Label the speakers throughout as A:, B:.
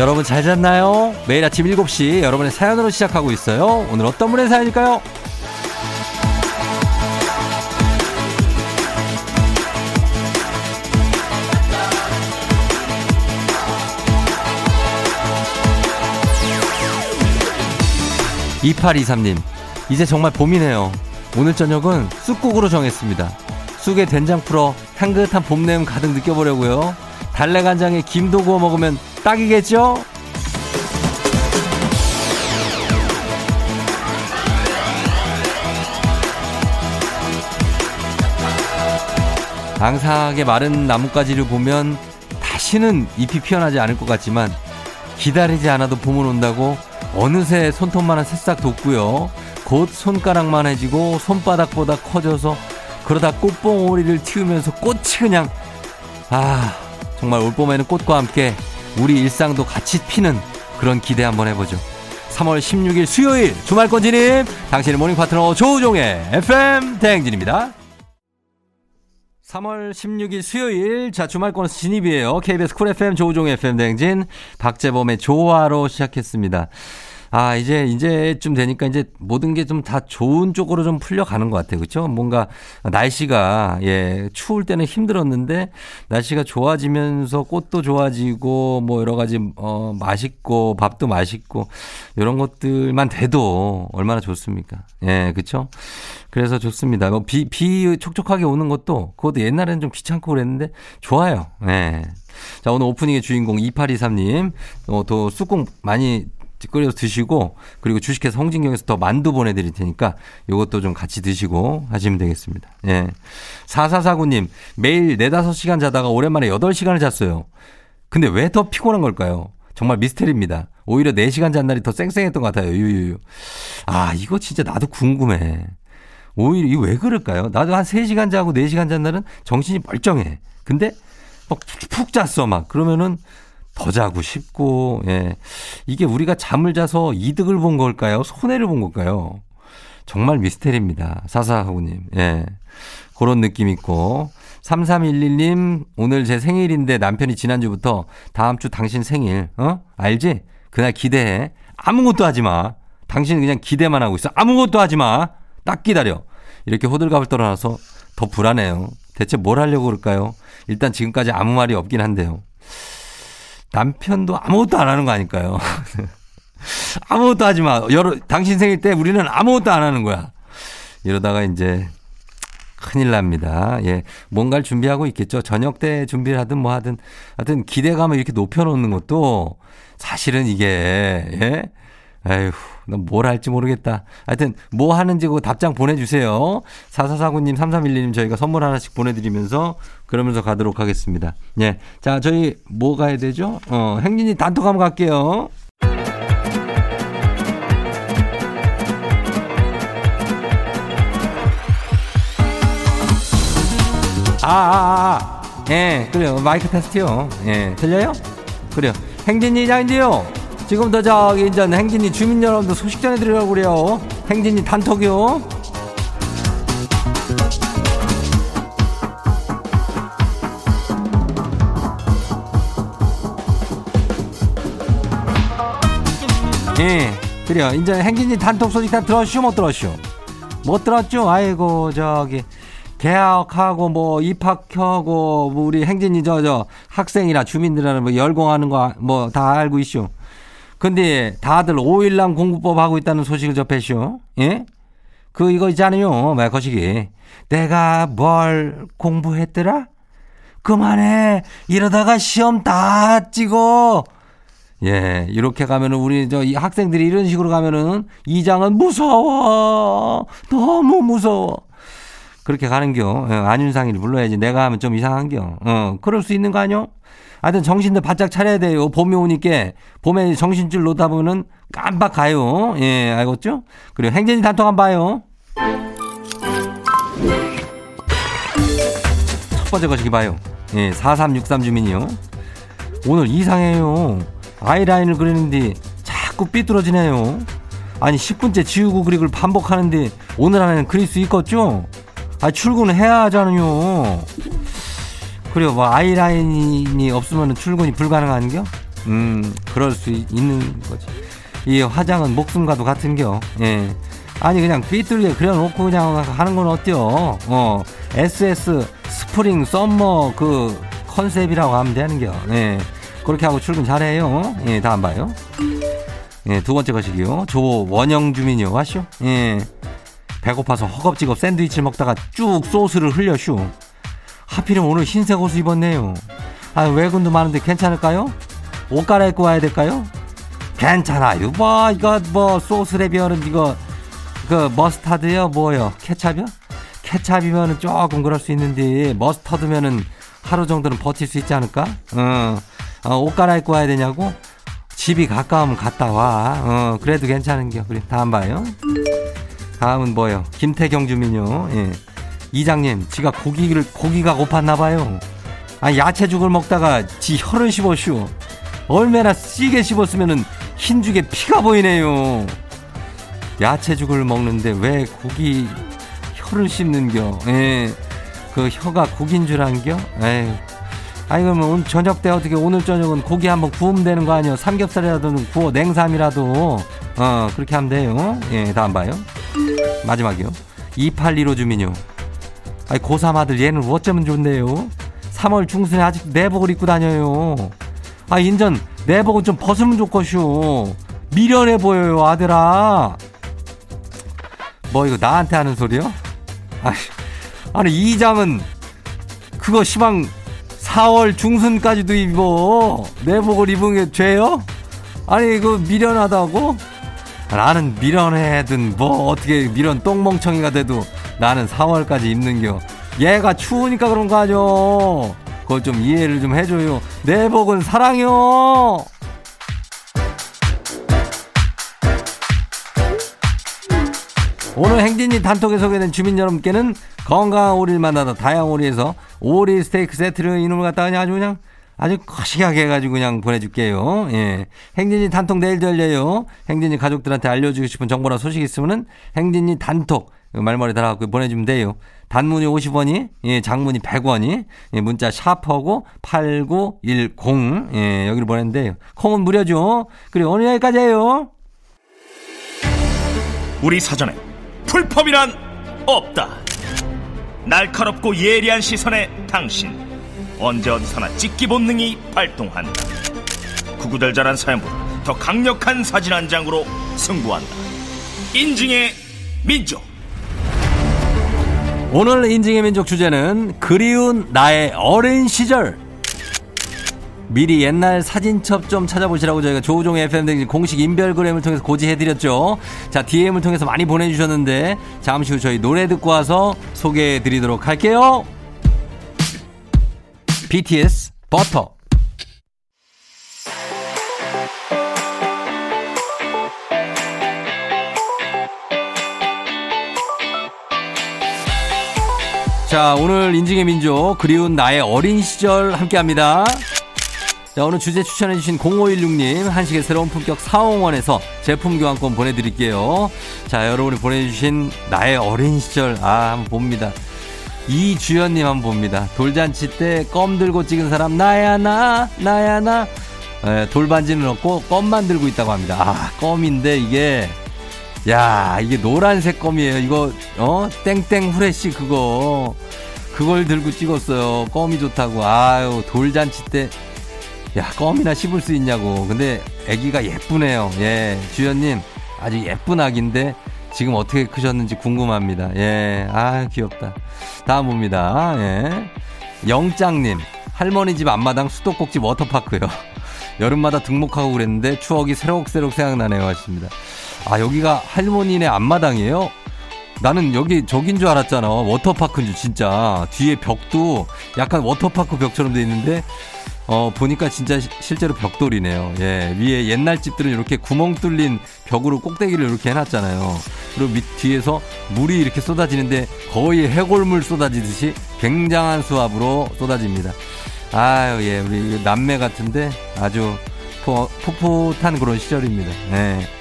A: 여러분 잘 잤나요? 매일 아침 7시 여러분의 사연으로 시작하고 있어요. 오늘 어떤 분의 사연일까요? 2823님, 이제 정말 봄이네요. 오늘 저녁은 쑥국으로 정했습니다. 쑥에 된장 풀어 향긋한 봄냄 가득 느껴보려고요. 달래간장에 김도 구워 먹으면 딱이겠죠? 앙상하게 마른 나뭇가지를 보면 다시는 잎이 피어나지 않을 것 같지만 기다리지 않아도 봄은 온다고 어느새 손톱만한 새싹 돋고요. 곧 손가락만 해지고 손바닥보다 커져서 그러다 꽃봉오리를 틔우면서 꽃이 그냥 아 정말 올 봄에는 꽃과 함께 우리 일상도 같이 피는 그런 기대 한번 해보죠. 3월 16일 수요일 주말권 진입 당신의 morning 파트너 조우종의 FM 대행진입니다. 3월 16일 수요일 자 주말권 진입이에요. KBS 쿨 FM 조우종의 FM 대행진 박재범의 좋아로 시작했습니다. 아, 이제, 이제쯤 되니까 이제 모든 게 좀 다 좋은 쪽으로 좀 풀려가는 것 같아요. 그렇죠? 뭔가 날씨가, 예, 추울 때는 힘들었는데 날씨가 좋아지면서 꽃도 좋아지고 뭐 여러 가지, 어, 맛있고 밥도 맛있고 이런 것들만 돼도 얼마나 좋습니까? 예, 그렇죠? 그래서 좋습니다. 뭐 비, 비 촉촉하게 오는 것도 그것도 옛날에는 좀 귀찮고 그랬는데 좋아요. 예. 자, 오늘 오프닝의 주인공 2823님, 어, 또 쑥국 많이 끓여서 드시고 그리고 주식회사 홍진경에서 더 만두 보내드릴 테니까 이것도 좀 같이 드시고 하시면 되겠습니다. 예. 4449님 매일 4, 5시간 자다가 오랜만에 8시간을 잤어요. 근데 왜 더 피곤한 걸까요? 정말 미스테리입니다. 오히려 4시간 잔 날이 더 쌩쌩했던 것 같아요. 유유유. 아, 이거 진짜 나도 궁금해. 오히려 이거 왜 그럴까요? 나도 한 3시간 자고 4시간 잔 날은 정신이 멀쩡해. 근데 막 푹 잤어 막. 그러면은 더 자고 싶고, 예. 이게 우리가 잠을 자서 이득을 본 걸까요? 손해를 본 걸까요? 정말 미스테리입니다. 사사하구님. 예. 그런 느낌 있고. 3311님, 오늘 제 생일인데 남편이 지난주부터 다음 주 당신 생일, 어? 알지? 그날 기대해. 아무것도 하지 마. 당신은 그냥 기대만 하고 있어. 아무것도 하지 마. 딱 기다려. 이렇게 호들갑을 떨어놔서 더 불안해요. 대체 뭘 하려고 그럴까요? 일단 지금까지 아무 말이 없긴 한데요. 남편도 아무것도 안 하는 거 아닐까요? 아무것도 하지 마. 여러, 당신 생일 때 우리는 아무것도 안 하는 거야. 이러다가 이제 큰일 납니다. 예. 뭔가를 준비하고 있겠죠. 저녁 때 준비를 하든 뭐 하든. 하여튼 기대감을 이렇게 높여놓는 것도 사실은 이게, 예. 에휴, 뭘 할지 모르겠다. 하여튼 뭐 하는지 그 답장 보내주세요. 4449님, 3311님 저희가 선물 하나씩 보내드리면서 그러면서 가도록 하겠습니다. 예. 자, 저희 뭐 가야 되죠? 어, 행진이 단톡 한번 갈게요. 아, 아, 아, 아. 예, 그래요. 마이크 테스트요. 예, 들려요? 그래요. 행진이 장인데요. 지금부터 저기 이제 행진이 주민 여러분들 소식 전해드리려고 그래요. 행진이 단톡이요. 예, 그래요. 이제 행진이 단톡 소식 다 들었슈, 못 들었슈? 못 들었죠? 아이고, 저기. 개학하고 뭐 입학하고 뭐 우리 행진이 저 저 학생이나 주민들은 뭐 열공하는 거 뭐 다 알고 있슈. 근데 다들 5일남 공부법 하고 있다는 소식을 접했쇼. 예? 그 이거 있잖아요. 말 거시기. 내가 뭘 공부했더라? 그만해. 이러다가 시험 다 찍어. 예, 이렇게 가면은 우리 저 이 학생들이 이런 식으로 가면은 이장은 무서워. 너무 무서워. 그렇게 가는겨. 어, 안윤상이를 불러야지. 내가 하면 좀 이상한겨. 어, 그럴 수 있는 거 아니요? 하여튼 정신들 바짝 차려야 돼요. 봄이 오니까 봄에 정신줄 놓다 보면은 깜빡 가요. 예, 알겠죠? 그리고 행진이 단톡 한번 봐요. 첫 번째 거시기 봐요. 예, 4363 주민이요. 오늘 이상해요. 아이라인을 그리는데 자꾸 삐뚤어지네요. 아니 10분째 지우고 그리고 반복하는데 오늘 안에는 그릴 수 있겠죠? 아 출근을 해야 하잖아요. 그래요 뭐 아이라인이 없으면 출근이 불가능한겨? 음, 그럴 수 있는 거지. 이 화장은 목숨과도 같은겨. 예. 아니 그냥 삐뚤게 그려놓고 그냥 하는 건 어때요? 어 SS spring summer 그 컨셉이라고 하면 되는겨. 예. 그렇게 하고 출근 잘해요. 예, 다음 봐요. 예, 두 번째 것이기요. 조원영 주민이요. 와쇼. 예. 배고파서 허겁지겁 샌드위치를 먹다가 쭉 소스를 흘려슈. 하필이면 오늘 흰색 옷을 입었네요. 아, 외근도 많은데 괜찮을까요? 옷 갈아입고 와야 될까요? 괜찮아요. 뭐, 이거 뭐, 소스레비얼은 이거, 그, 머스타드요? 뭐요? 케찹이요? 케찹이면은 조금 그럴 수 있는데, 머스터드면은 하루 정도는 버틸 수 있지 않을까? 어, 어, 옷 갈아입고 와야 되냐고? 집이 가까우면 갔다 와. 어, 그래도 괜찮은 겨. 그래, 다음 봐요. 다음은 뭐요? 김태경 주민요. 예. 이장님, 지가 고기를, 고기가 고팠나 봐요. 아, 야채죽을 먹다가 지 혀를 씹어슈. 얼마나 씨게 씹었으면은 흰죽에 피가 보이네요. 야채죽을 먹는데 왜 고기 혀를 씹는겨? 예. 그 혀가 고긴 줄 안겨? 에이. 아니 그러면 오늘 저녁 때 어떻게 오늘 저녁은 고기 한번 구우면 되는 거 아니에요? 삼겹살이라도 구워 냉삼이라도 어 그렇게 하면 돼요. 예, 다음 봐요. 마지막이요. 2815 주민요. 아니 고3 아들 얘는 어쩌면 좋은데요? 3월 중순에 아직 내복을 입고 다녀요. 아 인전 내복은 좀 벗으면 좋겠슈. 미련해 보여요 아들아. 뭐 이거 나한테 하는 소리요? 아니, 아니 이장은 그거 시방 4월 중순까지도 입어. 내복을 입은 게 죄요? 아니, 그 미련하다고? 나는 미련해든 뭐 어떻게 미련 똥멍청이가 돼도 나는 4월까지 입는겨. 얘가 추우니까 그런 거 아뇨. 그걸 좀 이해를 좀 해줘요. 내복은 사랑이요. 오늘 행진이 단톡에 소개된 주민 여러분께는 건강한 오리를 만나다 다양한 오리에서 오리 스테이크 세트를 이놈을 갖다가 그냥 아주 그냥 아주 거시하게 해가지고 그냥 보내줄게요. 예. 행진이 단톡 내일도 열려요. 행진이 가족들한테 알려주고 싶은 정보나 소식 있으면은 행진이 단톡 말머리 달아갖고 보내주면 돼요. 단문이 50원이, 예, 장문이 100원이, 예, 문자 샤퍼고 8910, 예, 여기로 보냈는데요. 콩은 무료죠. 그리고 오늘 여기까지예요.
B: 우리 사전에 풀펌이란 없다. 날카롭고 예리한 시선에 당신 언제 어디서나 찍기 본능이 발동한다. 구구절절한 사연보다 더 강력한 사진 한 장으로 승부한다. 인증의 민족.
A: 오늘 인증의 민족 주제는 그리운 나의 어린 시절. 미리 옛날 사진첩 좀 찾아보시라고 저희가 조우종 FM 등 공식 인별그램을 통해서 고지해드렸죠. 자, DM을 통해서 많이 보내주셨는데 잠시 후 저희 노래 듣고 와서 소개해드리도록 할게요. BTS 버터. 자, 오늘 인증의 민족 그리운 나의 어린 시절 함께 합니다. 자, 오늘 주제 추천해주신 0516님, 한식의 새로운 품격 사홍원에서 제품 교환권 보내드릴게요. 자, 여러분이 보내주신 나의 어린 시절, 아, 한번 봅니다. 이주연님 한번 봅니다. 돌잔치 때 껌 들고 찍은 사람, 나야, 나, 나야, 나. 에, 돌반지는 없고 껌만 들고 있다고 합니다. 아, 껌인데 이게, 야, 이게 노란색 껌이에요. 이거, 어? 땡땡 후레쉬 그거. 그걸 들고 찍었어요. 껌이 좋다고. 아유, 돌잔치 때. 야, 껌이나 씹을 수 있냐고. 근데 아기가 예쁘네요. 예. 주연님, 아주 예쁜 아기인데 지금 어떻게 크셨는지 궁금합니다. 예. 아, 귀엽다. 다음 봅니다. 예. 영장님, 할머니 집 앞마당 수도꼭지 워터파크요. 여름마다 등목하고 그랬는데 추억이 새록새록 생각나네요. 하십니다. 아, 여기가 할머니네 앞마당이에요? 나는 여기 저긴 줄 알았잖아. 워터파크인 줄 진짜. 뒤에 벽도 약간 워터파크 벽처럼 돼 있는데 어, 보니까 진짜 시, 실제로 벽돌이네요. 예, 위에 옛날 집들은 이렇게 구멍 뚫린 벽으로 꼭대기를 이렇게 해놨잖아요. 그리고 밑 뒤에서 물이 이렇게 쏟아지는데 거의 해골물 쏟아지듯이 굉장한 수압으로 쏟아집니다. 아유, 예, 우리 남매 같은데 아주 푸, 풋풋한 그런 시절입니다. 예.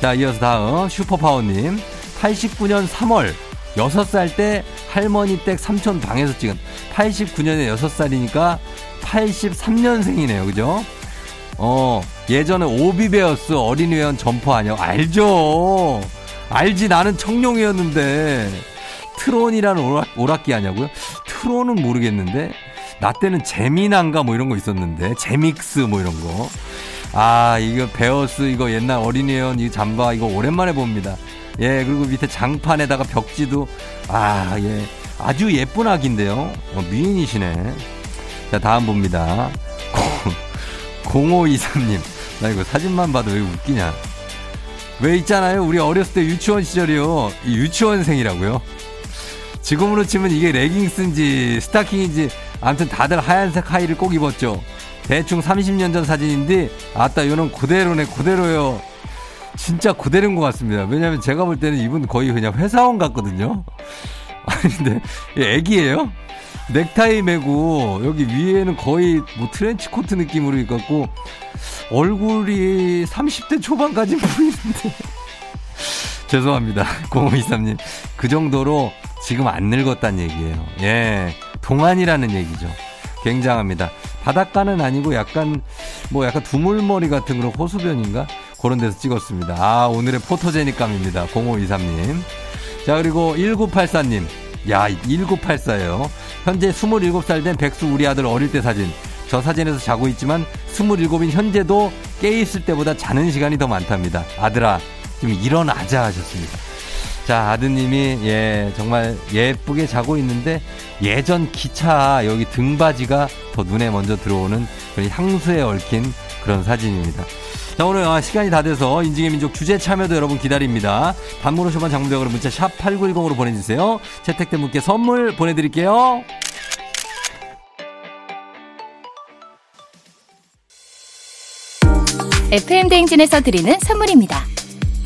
A: 자, 이어서 다음 슈퍼파워님. 89년 3월 6살 때 할머니 댁 삼촌 방에서 찍은 89년에 6살이니까 83년생이네요. 그죠? 어, 예전에 오비베어스 어린이 회원 점퍼 아니야? 알죠. 알지. 나는 청룡이었는데. 트론이라는 오락, 오락기 아냐고요? 트론은 모르겠는데. 나 때는 재미난가 뭐 이런 거 있었는데. 제믹스 뭐 이런 거. 아, 이거 베어스 이거 옛날 어린이 회원 이 잠바 이거 오랜만에 봅니다. 예, 그리고 밑에 장판에다가 벽지도 아, 예. 아주 예쁜 아기인데요. 어, 미인이시네. 자, 다음 봅니다. 0523님. 나 이거 사진만 봐도 왜 웃기냐. 왜 있잖아요. 우리 어렸을 때 유치원 시절이요. 유치원생이라고요. 지금으로 치면 이게 레깅스인지 스타킹인지 아무튼 다들 하얀색 하의를 꼭 입었죠. 대충 30년 전 사진인데 아따 요는 그대로네 그대로요. 진짜 그대로인 것 같습니다. 왜냐면 제가 볼 때는 이분 거의 그냥 회사원 같거든요. 아니 근데 애기예요? 넥타이 메고 여기 위에는 거의 뭐 트렌치 코트 느낌으로 입었고 얼굴이 30대 초반까지 보이는데 죄송합니다. 0523님. 그 정도로 지금 안 늙었다는 얘기예요. 예. 동안이라는 얘기죠. 굉장합니다. 바닷가는 아니고 약간 뭐 약간 두물머리 같은 그런 호수변인가? 그런 데서 찍었습니다. 아, 오늘의 포토제닉감입니다. 0523님. 자, 그리고 1984님. 야, 1984예요. 현재 27살 된 백수 우리 아들 어릴 때 사진. 저 사진에서 자고 있지만 27인 현재도 깨 있을 때보다 자는 시간이 더 많답니다. 아들아, 좀 일어나자 하셨습니다. 자, 아드님이 예, 정말 예쁘게 자고 있는데 예전 기차 여기 등받이가 더 눈에 먼저 들어오는 그런 향수에 얽힌 그런 사진입니다. 자, 오늘 아, 시간이 다 돼서 인증의 민족 주제 참여도 여러분 기다립니다. 단문 오시면 장문병으로 문자 샵 8910으로 보내주세요. 채택된 분께 선물 보내드릴게요.
C: FM 대행진에서 드리는 선물입니다.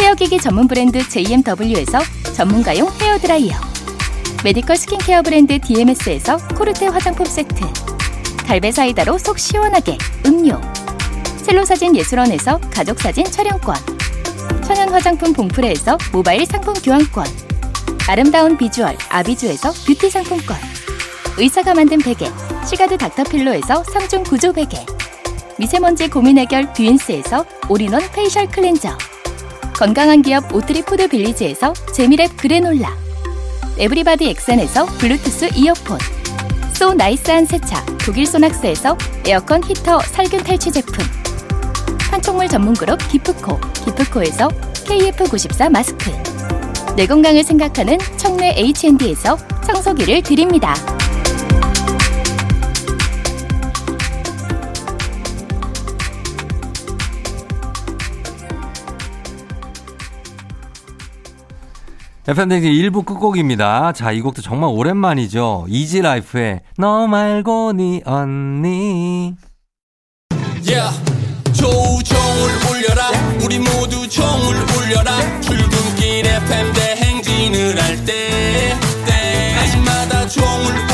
C: 헤어기기 전문 브랜드 JMW에서 전문가용 헤어드라이어 medical skincare 브랜드 DMS에서 코르테 화장품 세트 갈배 사이다로 속 시원하게 음료 첼로사진 예술원에서 가족사진 촬영권 천연 화장품 봉프레에서 모바일 상품 교환권 아름다운 비주얼 아비주에서 뷰티 상품권 의사가 만든 베개 시가드 닥터필로에서 3중 구조 베개 미세먼지 고민 해결 뷰인스에서 all-in-one facial cleanser 건강한 기업 오트리 푸드 빌리지에서 재미랩 그래놀라. everybody 엑센에서 블루투스 이어폰. so nice한 세차 독일 소낙스에서 에어컨 히터 살균 탈취 제품. 판촉물 전문 그룹 기프코 기프코에서 KF94 마스크. 내 건강을 생각하는 청내 H&D에서 청소기를 드립니다.
A: FM댕진 1부 끝곡입니다. 자, 이 곡도 정말 오랜만이죠. 이지라이프의 너 말고 니 언니.
D: Yeah. 조우종을 울려라 우리 모두 종을 울려라 출근길 FM 대행진을 할 때 때마다 종을 울려라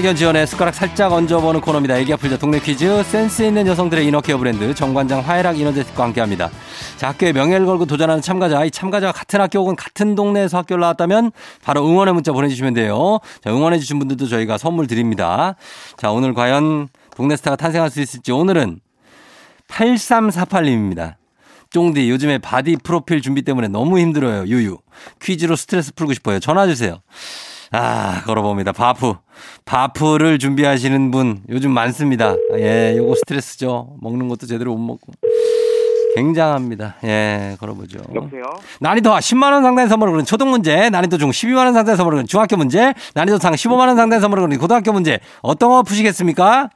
A: 학연 지원의 숟가락 살짝 얹어보는 코너입니다. 애기 아플자 동네 퀴즈 센스 있는 여성들의 이너케어 브랜드 정관장 화해락 이너제틱과 함께합니다. 자 학교에 명예를 걸고 도전하는 참가자 이 참가자가 같은 학교 혹은 같은 동네에서 학교를 나왔다면 바로 응원의 문자 보내주시면 돼요. 자 응원해 주신 분들도 저희가 선물 드립니다. 자 오늘 과연 동네 스타가 탄생할 수 있을지 오늘은 8348님입니다. 쫑디 요즘에 바디 프로필 준비 때문에 너무 힘들어요. 유유. 퀴즈로 스트레스 풀고 싶어요. 전화 주세요. 아, 걸어봅니다. 바프. 바프를 준비하시는 분 요즘 많습니다. 예, 요거 스트레스죠. 먹는 것도 제대로 못 먹고. 굉장합니다. 예, 걸어보죠.
E: 여보세요?
A: 난이도 10만원 상당의 선물을 그린 초등 문제, 난이도 중 12만원 상당의 선물을 그린 중학교 문제, 난이도 상 15만원 상당의 선물을 그린 고등학교 문제. 어떤 거 푸시겠습니까?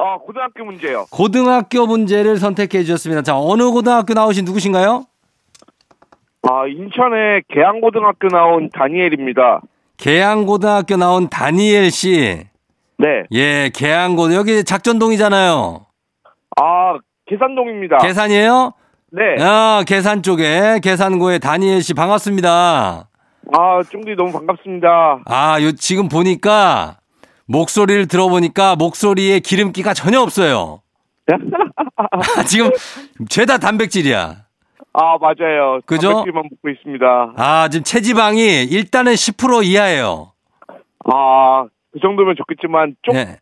E: 아, 고등학교 문제요.
A: 고등학교 문제를 선택해 주셨습니다. 자, 어느 고등학교 나오신 누구신가요?
E: 아, 인천의 계양고등학교 나온 다니엘입니다.
A: 계양고등학교 나온 다니엘 씨.
E: 네.
A: 예, 계양고 여기 작전동이잖아요.
E: 아, 계산동입니다.
A: 계산이에요?
E: 네.
A: 아, 계산 쪽에 계산고의 다니엘 씨 반갑습니다.
E: 아, 쫑디 너무 반갑습니다.
A: 아, 요 지금 보니까 목소리를 들어보니까 목소리에 기름기가 전혀 없어요. 아, 지금 죄다 단백질이야.
E: 아, 맞아요.
A: 그죠?
E: 단백질만 먹고 있습니다.
A: 아, 지금 체지방이 일단은 10% 이하예요.
E: 아, 그 정도면 좋겠지만 조금
A: 네.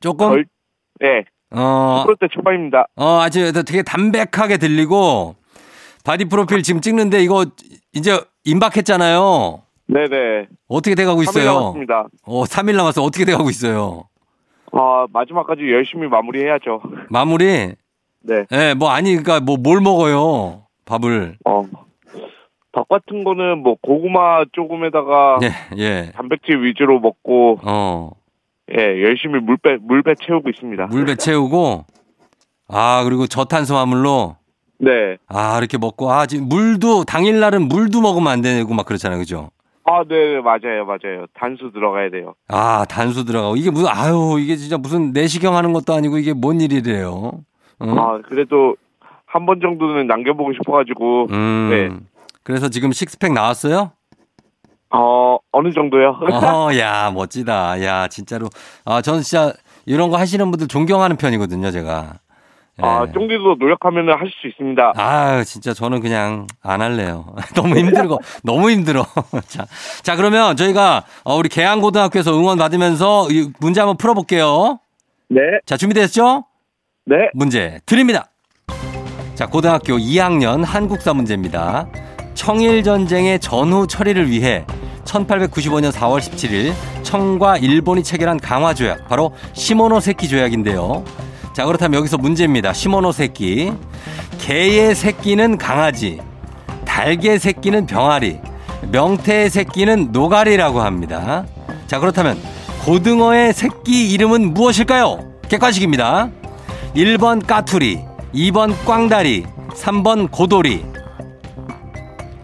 A: 조금
E: 덜 네.
A: 어,
E: 10%대 초반입니다.
A: 어, 아주 되게 담백하게 들리고 바디 프로필 지금 찍는데 이거 이제 임박했잖아요.
E: 네, 네.
A: 어떻게 돼가고
E: 3일
A: 있어요?
E: 남았습니다.
A: 어, 3일 남았어. 어떻게 돼가고 있어요?
E: 아, 마지막까지 열심히 마무리해야죠.
A: 마무리?
E: 네.
A: 예, 뭐 아니 그러니까 뭐 뭘 먹어요? 밥을.
E: 어. 밥 같은 거는 뭐 고구마 조금에다가
A: 예, 예.
E: 단백질 위주로 먹고
A: 어.
E: 예, 열심히 물배 물배 채우고 있습니다.
A: 물배 채우고 아, 그리고 저탄수화물로
E: 네.
A: 아, 이렇게 먹고 아, 지금 물도 당일 날은 물도 먹으면 안 되고 막 그렇잖아요. 그죠?
E: 아, 네, 맞아요, 맞아요. 단수 들어가야 돼요.
A: 아, 단수 들어가고 이게 무슨 아유, 이게 진짜 무슨 내시경 하는 것도 아니고 이게 뭔 일이래요? 응?
E: 아, 그래도 한 번 정도는 남겨보고 싶어가지고,
A: 음.
E: 네.
A: 그래서 지금 식스팩 나왔어요?
E: 어, 어느 정도요?
A: 어, 야, 멋지다. 야, 진짜로. 아, 저는 진짜 이런 거 하시는 분들 존경하는 편이거든요, 제가. 예.
E: 아, 쫑디도 노력하면 하실 수 있습니다.
A: 아, 진짜 저는 그냥 안 할래요. 너무 힘들고, 너무 힘들어. 자, 자, 그러면 저희가 어, 우리 계양고등학교에서 응원 받으면서 이 문제 한번 풀어볼게요.
E: 네,
A: 자, 준비됐죠?
E: 네.
A: 문제 드립니다. 자, 고등학교 2학년 한국사 문제입니다. 청일전쟁의 전후 처리를 위해 1895년 4월 17일 청과 일본이 체결한 강화 조약, 바로 시모노세키 조약인데요. 자, 그렇다면 여기서 문제입니다. 시모노세키. 개의 새끼는 강아지, 달개 새끼는 병아리, 명태의 새끼는 노가리라고 합니다. 자, 그렇다면 고등어의 새끼 이름은 무엇일까요? 객관식입니다. 1번 까투리, 2번 꽝다리, 3번 고도리.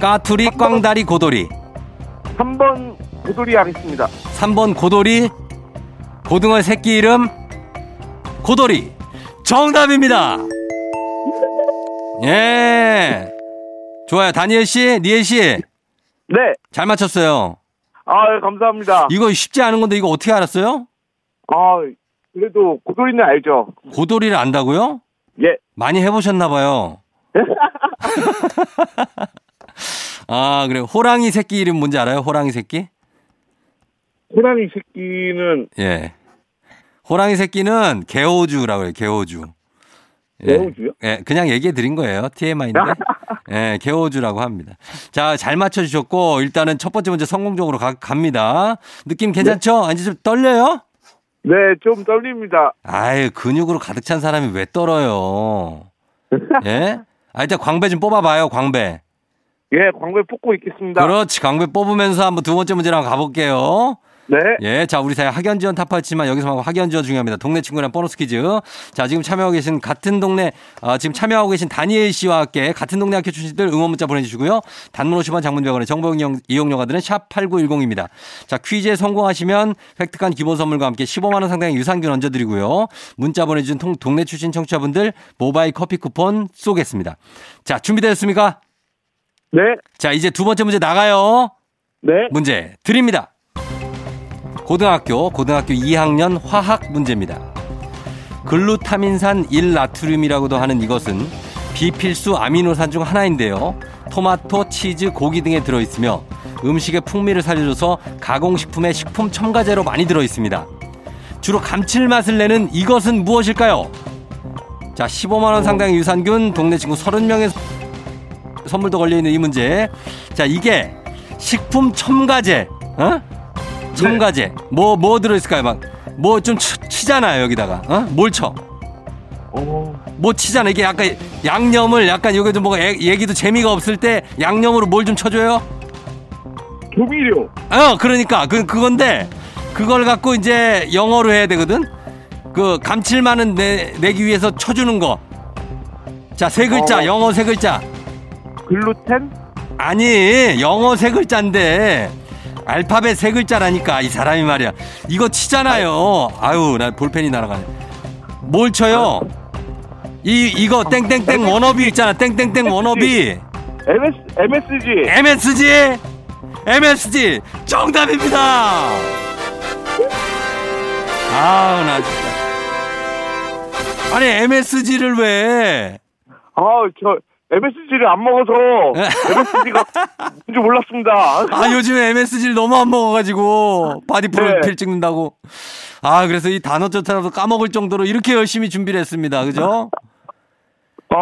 A: 까투리, 꽝다리, 고도리.
E: 3번 고돌이 하겠습니다.
A: 3번 고도리, 고등어 새끼 이름 고도리. 정답입니다. 예. 좋아요. 다니엘 씨, 니엘 씨.
E: 네.
A: 잘 맞췄어요.
E: 아, 감사합니다.
A: 이거 쉽지 않은 건데 이거 어떻게 알았어요?
E: 아, 그래도 고돌이는 알죠?
A: 고도리를 안다고요?
E: 예.
A: 많이 해보셨나 봐요. 아, 그래. 호랑이 새끼 이름 뭔지 알아요? 호랑이 새끼?
E: 호랑이 새끼는
A: 예. 호랑이 새끼는 개호주라고 해요. 개호주. 예.
E: 개호주요?
A: 예, 그냥 얘기해 드린 거예요. TMI인데. 예, 개호주라고 합니다. 자, 잘 맞춰 주셨고 일단은 첫 번째 문제 성공적으로 가, 갑니다. 느낌 괜찮죠? 아니 좀 떨려요?
E: 네, 좀 떨립니다.
A: 아유, 근육으로 가득 찬 사람이 왜 떨어요? 예? 아, 일단 광배 좀 뽑아봐요, 광배.
E: 예, 광고에 뽑고 있겠습니다.
A: 그렇지, 광배 뽑으면서 한번 두 번째 한번 가볼게요.
E: 네.
A: 예, 자, 우리 사회 학연 지원 타파했지만 여기서 학연 지원 중요합니다. 동네 친구랑 보너스 퀴즈. 자, 지금 참여하고 계신 같은 동네, 어, 지금 참여하고 계신 다니엘 씨와 함께 같은 동네 학교 출신들 응원 문자 보내주시고요. 단문 50원 장문병원의 정보 이용- 이용료가들은 샵8910입니다. 자, 퀴즈에 성공하시면 획득한 기본 선물과 함께 15만 원 상당의 유산균 얹어드리고요. 문자 보내주신 통- 동네 출신 청취자분들 모바일 커피 쿠폰 쏘겠습니다. 자, 준비되셨습니까?
E: 네.
A: 자, 이제 두 번째 문제 나가요.
E: 네.
A: 문제 드립니다. 고등학교, 고등학교 2학년 화학 문제입니다. 글루타민산 1나트륨이라고도 하는 이것은 비필수 아미노산 중 하나인데요. 토마토, 치즈, 고기 등에 들어있으며 음식의 풍미를 살려줘서 가공식품에 식품 첨가제로 많이 들어있습니다. 주로 감칠맛을 내는 이것은 무엇일까요? 자, 15만원 상당의 유산균, 동네 친구 30명의 선물도 걸려있는 이 문제. 자, 이게 식품 첨가제, 어? 첨가제. 뭐, 뭐 들어있을까요? 막, 뭐 좀 치잖아요, 여기다가. 어? 뭘 쳐?
E: 어,
A: 뭐 치잖아. 이게 약간 양념을 약간 여기 좀 뭐가 애- 얘기도 재미가 없을 때 양념으로 뭘 좀 쳐줘요?
E: 조미료.
A: 어, 그러니까. 그, 그건데, 그걸 갖고 이제 영어로 해야 되거든? 그 감칠맛은 내, 내기 위해서 쳐주는 거. 자, 세 글자,
E: 어.
A: 영어 세 글자.
E: 글루텐?
A: 아니 영어 세 글자인데 알파벳 세 글자라니까 이 사람이 말이야. 이거 치잖아요. 아유 나 볼펜이 날아가네. 뭘 쳐요? 이 이거 땡땡땡 워너비 있잖아. 땡땡땡 워너비.
E: MS, MSG.
A: MSG MSG 정답입니다. 아우 나 진짜. 아니 MSG를 왜?
E: 아, 저 MSG를 안 먹어서 MSG가 뭔지 몰랐습니다.
A: 아, 요즘에 MSG를 너무 안 먹어가지고, 바디 프로필
E: 네.
A: 찍는다고. 아, 그래서 이 단어조차도 까먹을 정도로 이렇게 열심히 준비를 했습니다. 그죠?
E: 아,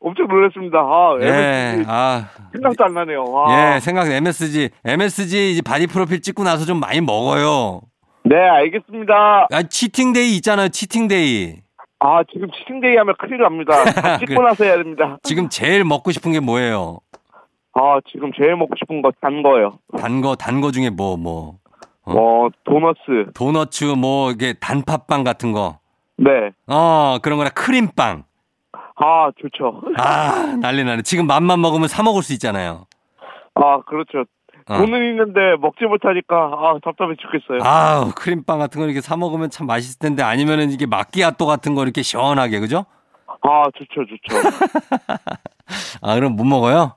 E: 엄청 놀랐습니다. 아,
A: 예,
E: MSG
A: 아,
E: 생각도 안 나네요. 와.
A: 예, 생각, MSG. MSG 이제 바디 프로필 찍고 나서 좀 많이 먹어요.
E: 네, 알겠습니다.
A: 아, cheating day 있잖아요, cheating day.
E: 아, 지금 치팅데이 하면 큰일 납니다. 다 찍고 나서 해야 됩니다.
A: 지금 제일 먹고 싶은 게 뭐예요?
E: 아, 지금 제일 먹고 싶은 거 단 거예요.
A: 단 거, 단 거 중에 뭐, 뭐. 어.
E: 어, 도너츠.
A: 도너츠, 뭐, 이게 단팥빵 같은 거.
E: 네.
A: 어, 그런 거나 크림빵.
E: 아, 좋죠.
A: 아, 난리 나네. 지금 맘만 먹으면 사 먹을 수 있잖아요.
E: 아, 그렇죠.
A: 어.
E: 돈은 있는데 먹지 못하니까 아, 답답해 죽겠어요.
A: 아우 크림빵 같은 거 이렇게 사 먹으면 참 맛있을 텐데 아니면은 이게 마끼아또 같은 거 이렇게 시원하게 그죠?
E: 아, 좋죠, 좋죠.
A: 아 그럼 못 먹어요?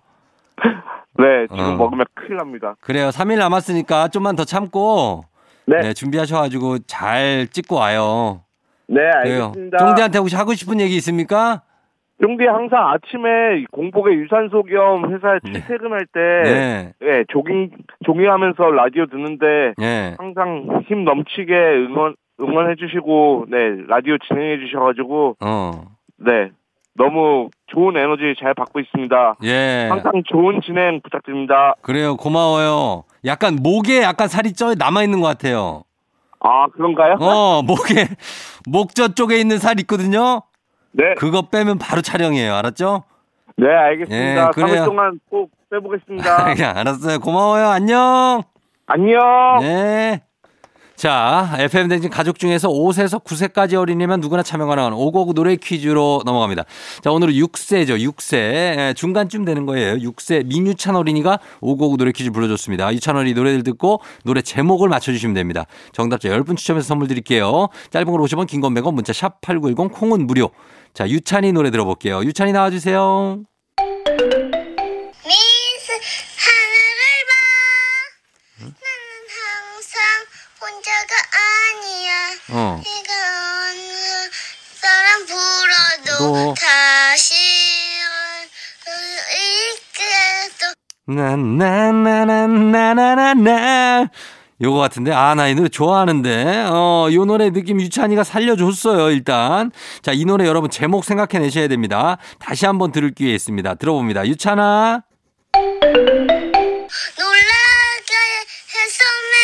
E: 네, 지금
A: 어.
E: 먹으면 큰일 납니다.
A: 그래요. 3일 남았으니까 좀만 더 참고
E: 네,
A: 네, 준비하셔가지고 잘 찍고 와요.
E: 네. 알겠습니다.
A: 쫑디한테 혹시 하고 싶은 얘기 있습니까?
E: 쫑디 항상 아침에 공복에 유산소 겸 회사에
A: 네.
E: 출퇴근할 때
A: 네,
E: 네, 조깅 조깅하면서 라디오 듣는데
A: 네.
E: 항상 힘 넘치게 응원 응원해 주시고 네 라디오 진행해 주셔가지고
A: 어,
E: 네 너무 좋은 에너지 잘 받고 있습니다.
A: 예.
E: 항상 좋은 진행 부탁드립니다.
A: 그래요. 고마워요. 약간 목에 약간 살이 쪄 남아 있는 것 같아요.
E: 아 그런가요?
A: 어, 목에 목저 쪽에 있는 살 있거든요.
E: 네,
A: 그거 빼면 바로 촬영이에요. 알았죠?
E: 네 알겠습니다.
A: 예, 그래요.
E: 3일 동안 꼭 빼보겠습니다.
A: 네, 알았어요. 고마워요. 안녕.
E: 안녕.
A: 네. 자, FM 댕진 가족 중에서 5세에서 9세까지 어린이면 누구나 참여 가능한 오고구 노래 퀴즈로 넘어갑니다. 자, 오늘은 6세죠. 6세. 예, 중간쯤 되는 거예요. 6세 민유찬 어린이가 오고구 노래 퀴즈 불러줬습니다. 유찬 어린이 노래를 듣고 노래 제목을 맞춰주시면 됩니다. 정답자 10분 추첨해서 선물 드릴게요. 짧은 걸 50원, 긴 건 100원, 문자 샵 8910, 콩은 무료. 자, 유찬이 노래 들어볼게요. 유찬이 나와주세요.
F: 미스 하늘을 봐 나는 항상 혼자가 아니야
A: 어.
F: 네가 어느 사람 불어도
A: 너.
F: 다시 있게 또
A: 나나나나나나나 요거 같은데? 아 나 이 노래 좋아하는데. 어요 노래 느낌 유찬이가 살려줬어요 일단. 자 이 노래 여러분 제목 생각해내셔야 됩니다. 다시 한번 들을 기회 있습니다. 들어봅니다. 유찬아.
F: 놀라게 해서매.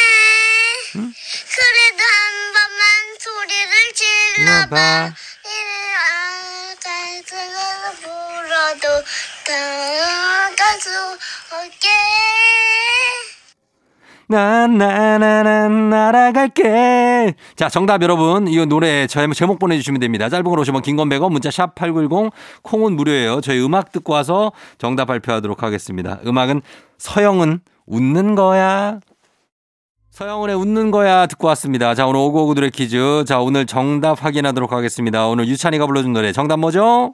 F: 그래도 한 번만 소리를 질러봐. 이래 아가서 불어도 다가서 올게
A: 나나나나 날아갈게. 자, 정답 여러분. 이 노래 제목 보내주시면 됩니다. 짧은 걸 오시면 긴건 100원, 문자 샵 8910, 콩은 무료예요. 저희 음악 듣고 와서 정답 발표하도록 하겠습니다. 음악은 서영은 웃는 거야. 서영은의 웃는 거야 듣고 왔습니다. 자, 오늘 오고오구 노래 퀴즈. 자, 오늘 정답 확인하도록 하겠습니다. 오늘 유찬이가 불러준 노래 정답 뭐죠?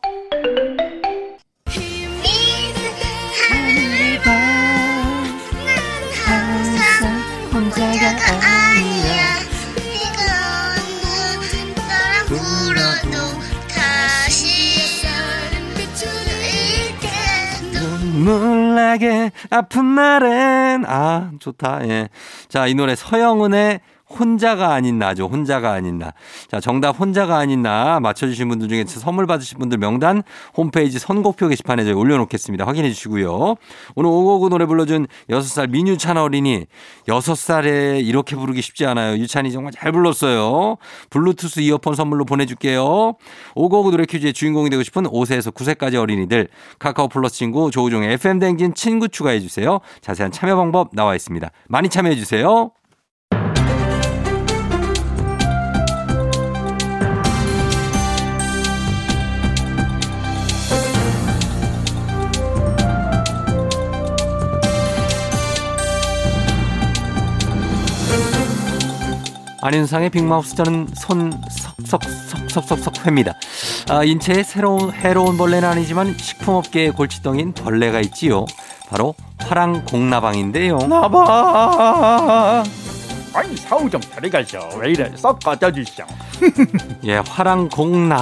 A: 눈물나게 아픈 날엔 아 좋다 예. 자 이 노래 서영은의 혼자가 아닌 나죠. 혼자가 아닌 나. 자, 정답 혼자가 아닌 나 맞춰주신 분들 중에 선물 받으신 분들 명단 홈페이지 선곡표 게시판에 저희 올려놓겠습니다. 확인해 주시고요. 오늘 오고구 노래 불러준 6살 민유찬 어린이 6살에 이렇게 부르기 쉽지 않아요. 유찬이 정말 잘 불렀어요. 블루투스 이어폰 선물로 보내줄게요. 오고구 노래 퀴즈의 주인공이 되고 싶은 5세에서 9세까지 어린이들 카카오 플러스 친구 조우종의 FM 댕진 친구 추가해 주세요. 자세한 참여 방법 나와 있습니다. 많이 참여해 주세요. 안윤상의 빅마우스 저는 손 석석석석석석 회입니다. 아, 인체에 새로운 해로운 벌레는 아니지만 식품업계의 골칫덩인 벌레가 있지요. 바로 화랑공나방인데요.
G: 나봐. 아니 사우 좀 데려가셔. 왜 이래? 썩 갖다 주시오.
A: 예, 화랑공나방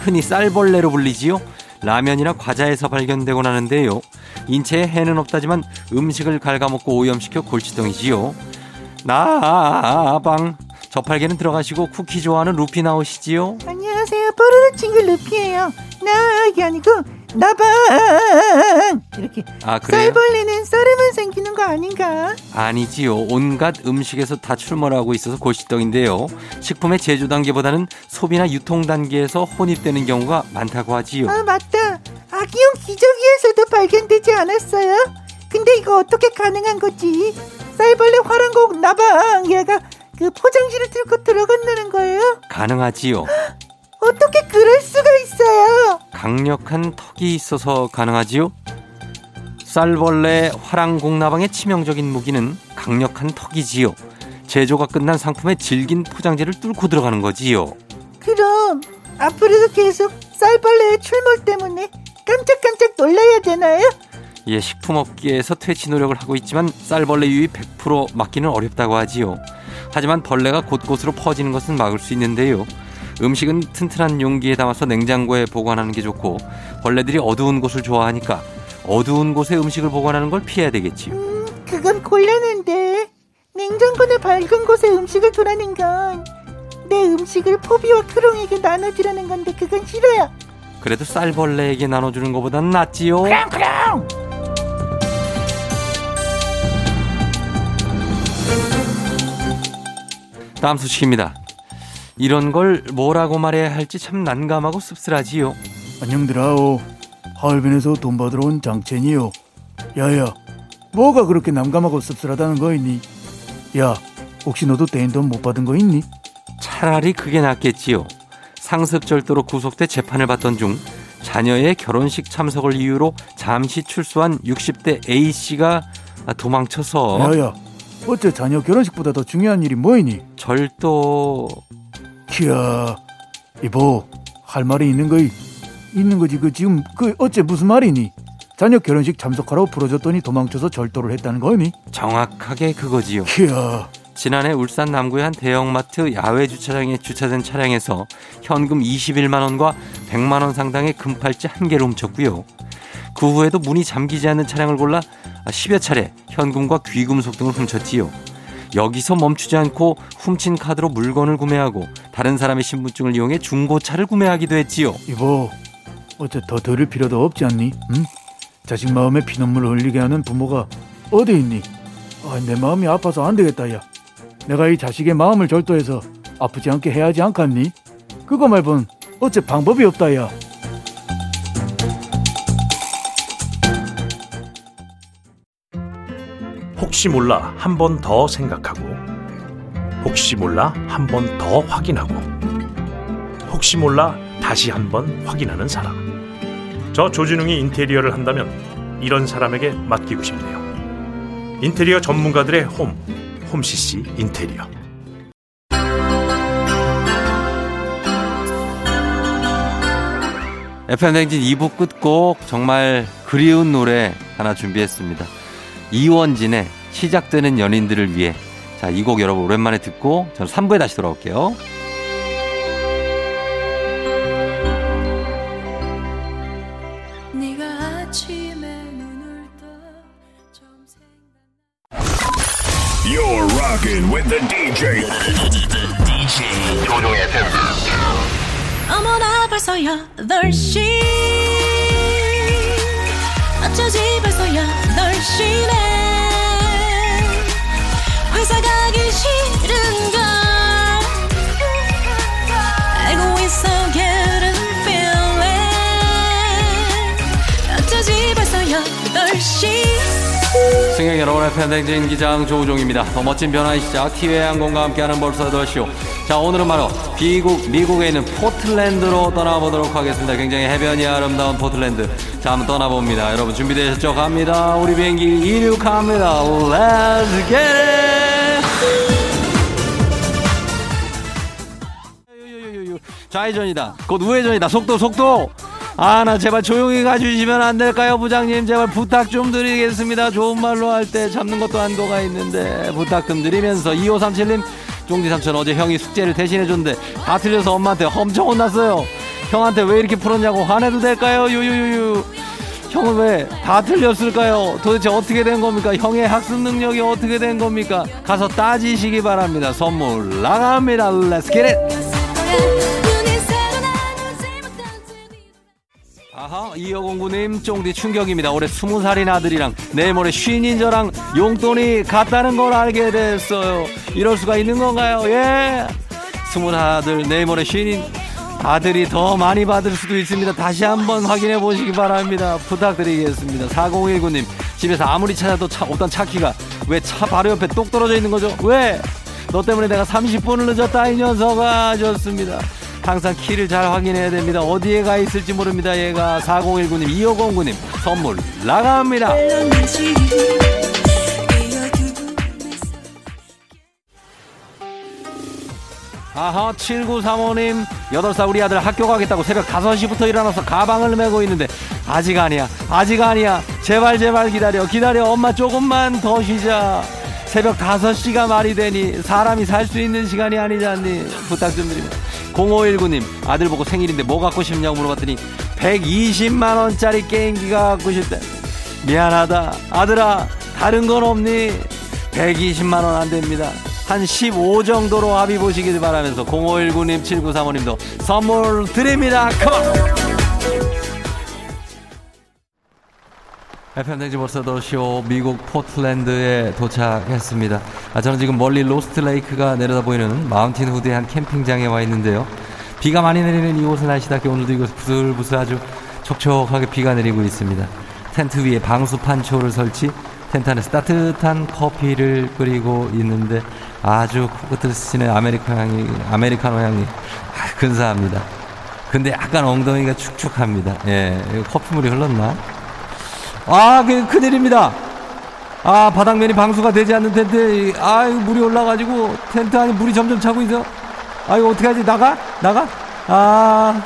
A: 흔히 쌀벌레로 불리지요. 라면이나 과자에서 발견되곤 하는데요. 인체에 해는 없다지만 음식을 갉아먹고 오염시켜 골칫덩이지요. 나방 저팔계는 들어가시고 쿠키 좋아하는 루피 나오시지요.
H: 안녕하세요. 뽀로로 친구 루피예요. 나이 아니고 나방 이렇게
A: 아 그래요?
H: 쌀벌레는 쌀에만 생기는 거 아닌가?
A: 아니지요. 온갖 음식에서 다 출몰하고 있어서 골칫덩인데요. 식품의 제조 단계보다는 소비나 유통 단계에서 혼입되는 경우가 많다고 하지요.
H: 아 맞다. 아기용 기저귀에서도 발견되지 않았어요? 근데 이거 어떻게 가능한 거지? 쌀벌레 화랑곡 나방 얘가 그 포장지를 들고 들어간다는 거예요?
A: 가능하지요.
H: 어떻게 그럴 수가 있어요?
A: 강력한 턱이 있어서 가능하지요. 쌀벌레 화랑공나방의 치명적인 무기는 강력한 턱이지요. 제조가 끝난 상품의 질긴 포장지를 뚫고 들어가는 거지요.
H: 그럼 앞으로도 계속 쌀벌레의 출몰 때문에 깜짝깜짝 놀라야 되나요?
A: 예, 식품업계에서 퇴치 노력을 하고 있지만 쌀벌레 유입 100% 막기는 어렵다고 하지요. 하지만 벌레가 곳곳으로 퍼지는 것은 막을 수 있는데요. 음식은 튼튼한 용기에 담아서 냉장고에 보관하는 게 좋고 벌레들이 어두운 곳을 좋아하니까 어두운 곳에 음식을 보관하는 걸 피해야 되겠지요.
H: 음, 그건 곤란한데 냉장고나 밝은 곳에 음식을 두라는 건 내 음식을 포비와 크롱에게 나눠주라는 건데 그건 싫어요.
A: 그래도 쌀벌레에게 나눠주는 것보단 낫지요.
H: 크롱 크롱.
A: 다음 소식입니다. 이런 걸 뭐라고 말해야 할지 참 난감하고 씁쓸하지요.
G: 안녕들아오. 하얼빈에서 돈 받으러 온 장첸이요. 야야, 뭐가 그렇게 난감하고 씁쓸하다는 거 있니? 야, 혹시 너도 대인 돈 못 받은 거 있니?
A: 차라리 그게 낫겠지요. 상습절도로 구속돼 재판을 받던 중 자녀의 결혼식 참석을 이유로 잠시 출소한 60대 A씨가 도망쳐서
G: 야야, 어째 자녀 결혼식보다 더 중요한 일이 뭐이니?
A: 절도
G: 키야, 이보, 할 말이 있는 거이? 있는 거지. 그 지금 그 어째 무슨 말이니? 자녀 결혼식 참석하러 부러졌더니 도망쳐서 절도를 했다는 거니?
A: 정확하게 그거지요.
G: 키야,
A: 지난해 울산 남구의 한 대형마트 야외 주차장에 주차된 차량에서 현금 21만 원과 100만 원 상당의 금팔찌 한 개를 훔쳤고요. 그 후에도 문이 잠기지 않는 차량을 골라 10여 차례 현금과 귀금속 등을 훔쳤지요. 여기서 멈추지 않고 훔친 카드로 물건을 구매하고 다른 사람의 신분증을 이용해 중고차를 구매하기도 했지요.
G: 이보, 어째 더 들을 필요도 없지 않니? 응? 자식 마음에 피눈물을 흘리게 하는 부모가 어디 있니? 아, 내 마음이 아파서 안 되겠다, 야. 내가 이 자식의 마음을 절도해서 아프지 않게 해야지 않겠니? 그거 말곤 어째 방법이 없다, 야.
I: 혹시 몰라 한 번 더 생각하고 혹시 몰라 한 번 더 확인하고 혹시 몰라 다시 한 번 확인하는 사람. 저 조진웅이 인테리어를 한다면 이런 사람에게 맡기고 싶네요. 인테리어 전문가들의 홈 홈CC 인테리어.
A: FM 댕진 2부 끝곡 정말 그리운 노래 하나 준비했습니다. 이원진의 시작되는 연인들을 위해 자, 이 곡 여러분 오랜만에 듣고 저는 3부에 다시 돌아올게요.
J: 네가 아침에 눈을 떠 처음
B: You're rocking with the DJ. DJ 조종의 FM.
J: 어머나 벌써 8시
A: 승객 여러분의 팬댕진 기장 조우종입니다. 더 멋진 변화의 시작 티웨이 항공과 함께하는 벌써 더쇼. 자 오늘은 바로 미국 미국에 있는 포틀랜드로 떠나보도록 하겠습니다. 굉장히 해변이 아름다운 포틀랜드. 자 한번 떠나봅니다. 여러분 준비되셨죠? 갑니다. 우리 비행기 이륙합니다. Let's get it! 좌회전이다. 곧 우회전이다. 속도 속도. 아 나 제발 조용히 가주시면 안 될까요 부장님? 제발 부탁 좀 드리겠습니다. 좋은 말로 할 때 잡는 것도 한도가 있는데 부탁 좀 드리면서 2537님 쫑디 삼촌 어제 형이 숙제를 대신해 줬는데 다 틀려서 엄마한테 엄청 혼났어요. 형한테 왜 이렇게 풀었냐고 화내도 될까요? 유유유유. 형은 왜 다 틀렸을까요? 도대체 어떻게 된 겁니까? 형의 학습 능력이 어떻게 된 겁니까? 가서 따지시기 바랍니다. 선물 나갑니다. Let's get it 아하 이여공구님 쫑디 충격입니다. 올해 스무 살인 아들이랑 내일 모레 쉰인 저랑 용돈이 같다는 걸 알게 됐어요. 이럴 수가 있는 건가요? 예. 스무 아들 내일 모레 쉰인. 아들이 더 많이 받을 수도 있습니다. 다시 한번 확인해 보시기 바랍니다. 부탁드리겠습니다. 4019님 집에서 아무리 찾아도 차, 없던 차 키가 왜 차 바로 옆에 똑 떨어져 있는 거죠? 왜? 너 때문에 내가 30분을 늦었다 이 녀석아. 좋습니다 항상 키를 잘 확인해야 됩니다. 어디에 가 있을지 모릅니다. 얘가 4019님, 2509님 선물 나갑니다. 아하 7935님 8살 우리 아들 학교 가겠다고 새벽 5시부터 일어나서 가방을 메고 있는데 아직 아니야 아직 아니야 제발 제발 기다려 기다려 엄마 조금만 더 쉬자 새벽 5시가 말이 되니 사람이 살 수 있는 시간이 아니지 않니 부탁 좀 드립니다 0519님 아들 보고 생일인데 뭐 갖고 싶냐고 물어봤더니 120만원짜리 게임기가 갖고 싶대. 미안하다. 아들아 다른 건 없니? 120만원 안 됩니다. 한 15 정도로 합의 보시길 바라면서 0519님 7935님도 선물 드립니다. 컴 FM댕지 벌써도 쇼 미국 포틀랜드에 도착했습니다. 아, 저는 지금 멀리 로스트 레이크가 내려다 보이는 마운틴 후드의 한 캠핑장에 와 있는데요. 비가 많이 내리는 이곳은 날씨답게 오늘도 이곳 부슬부슬 아주 촉촉하게 비가 내리고 있습니다. 텐트 위에 방수 판초를 설치, 텐트 안에서 따뜻한 커피를 끓이고 있는데 아주 코끝을 스치는 아메리카 향이, 아메리카노 향이 아, 근사합니다. 근데 약간 엉덩이가 축축합니다. 예, 커피물이 흘렀나? 아, 그, 큰일입니다. 아, 바닥면이 방수가 되지 않는 텐트, 아, 물이 올라가지고 텐트 안에 물이 점점 차고 있어. 아, 이거 어떡하지? 나가? 나가? 아,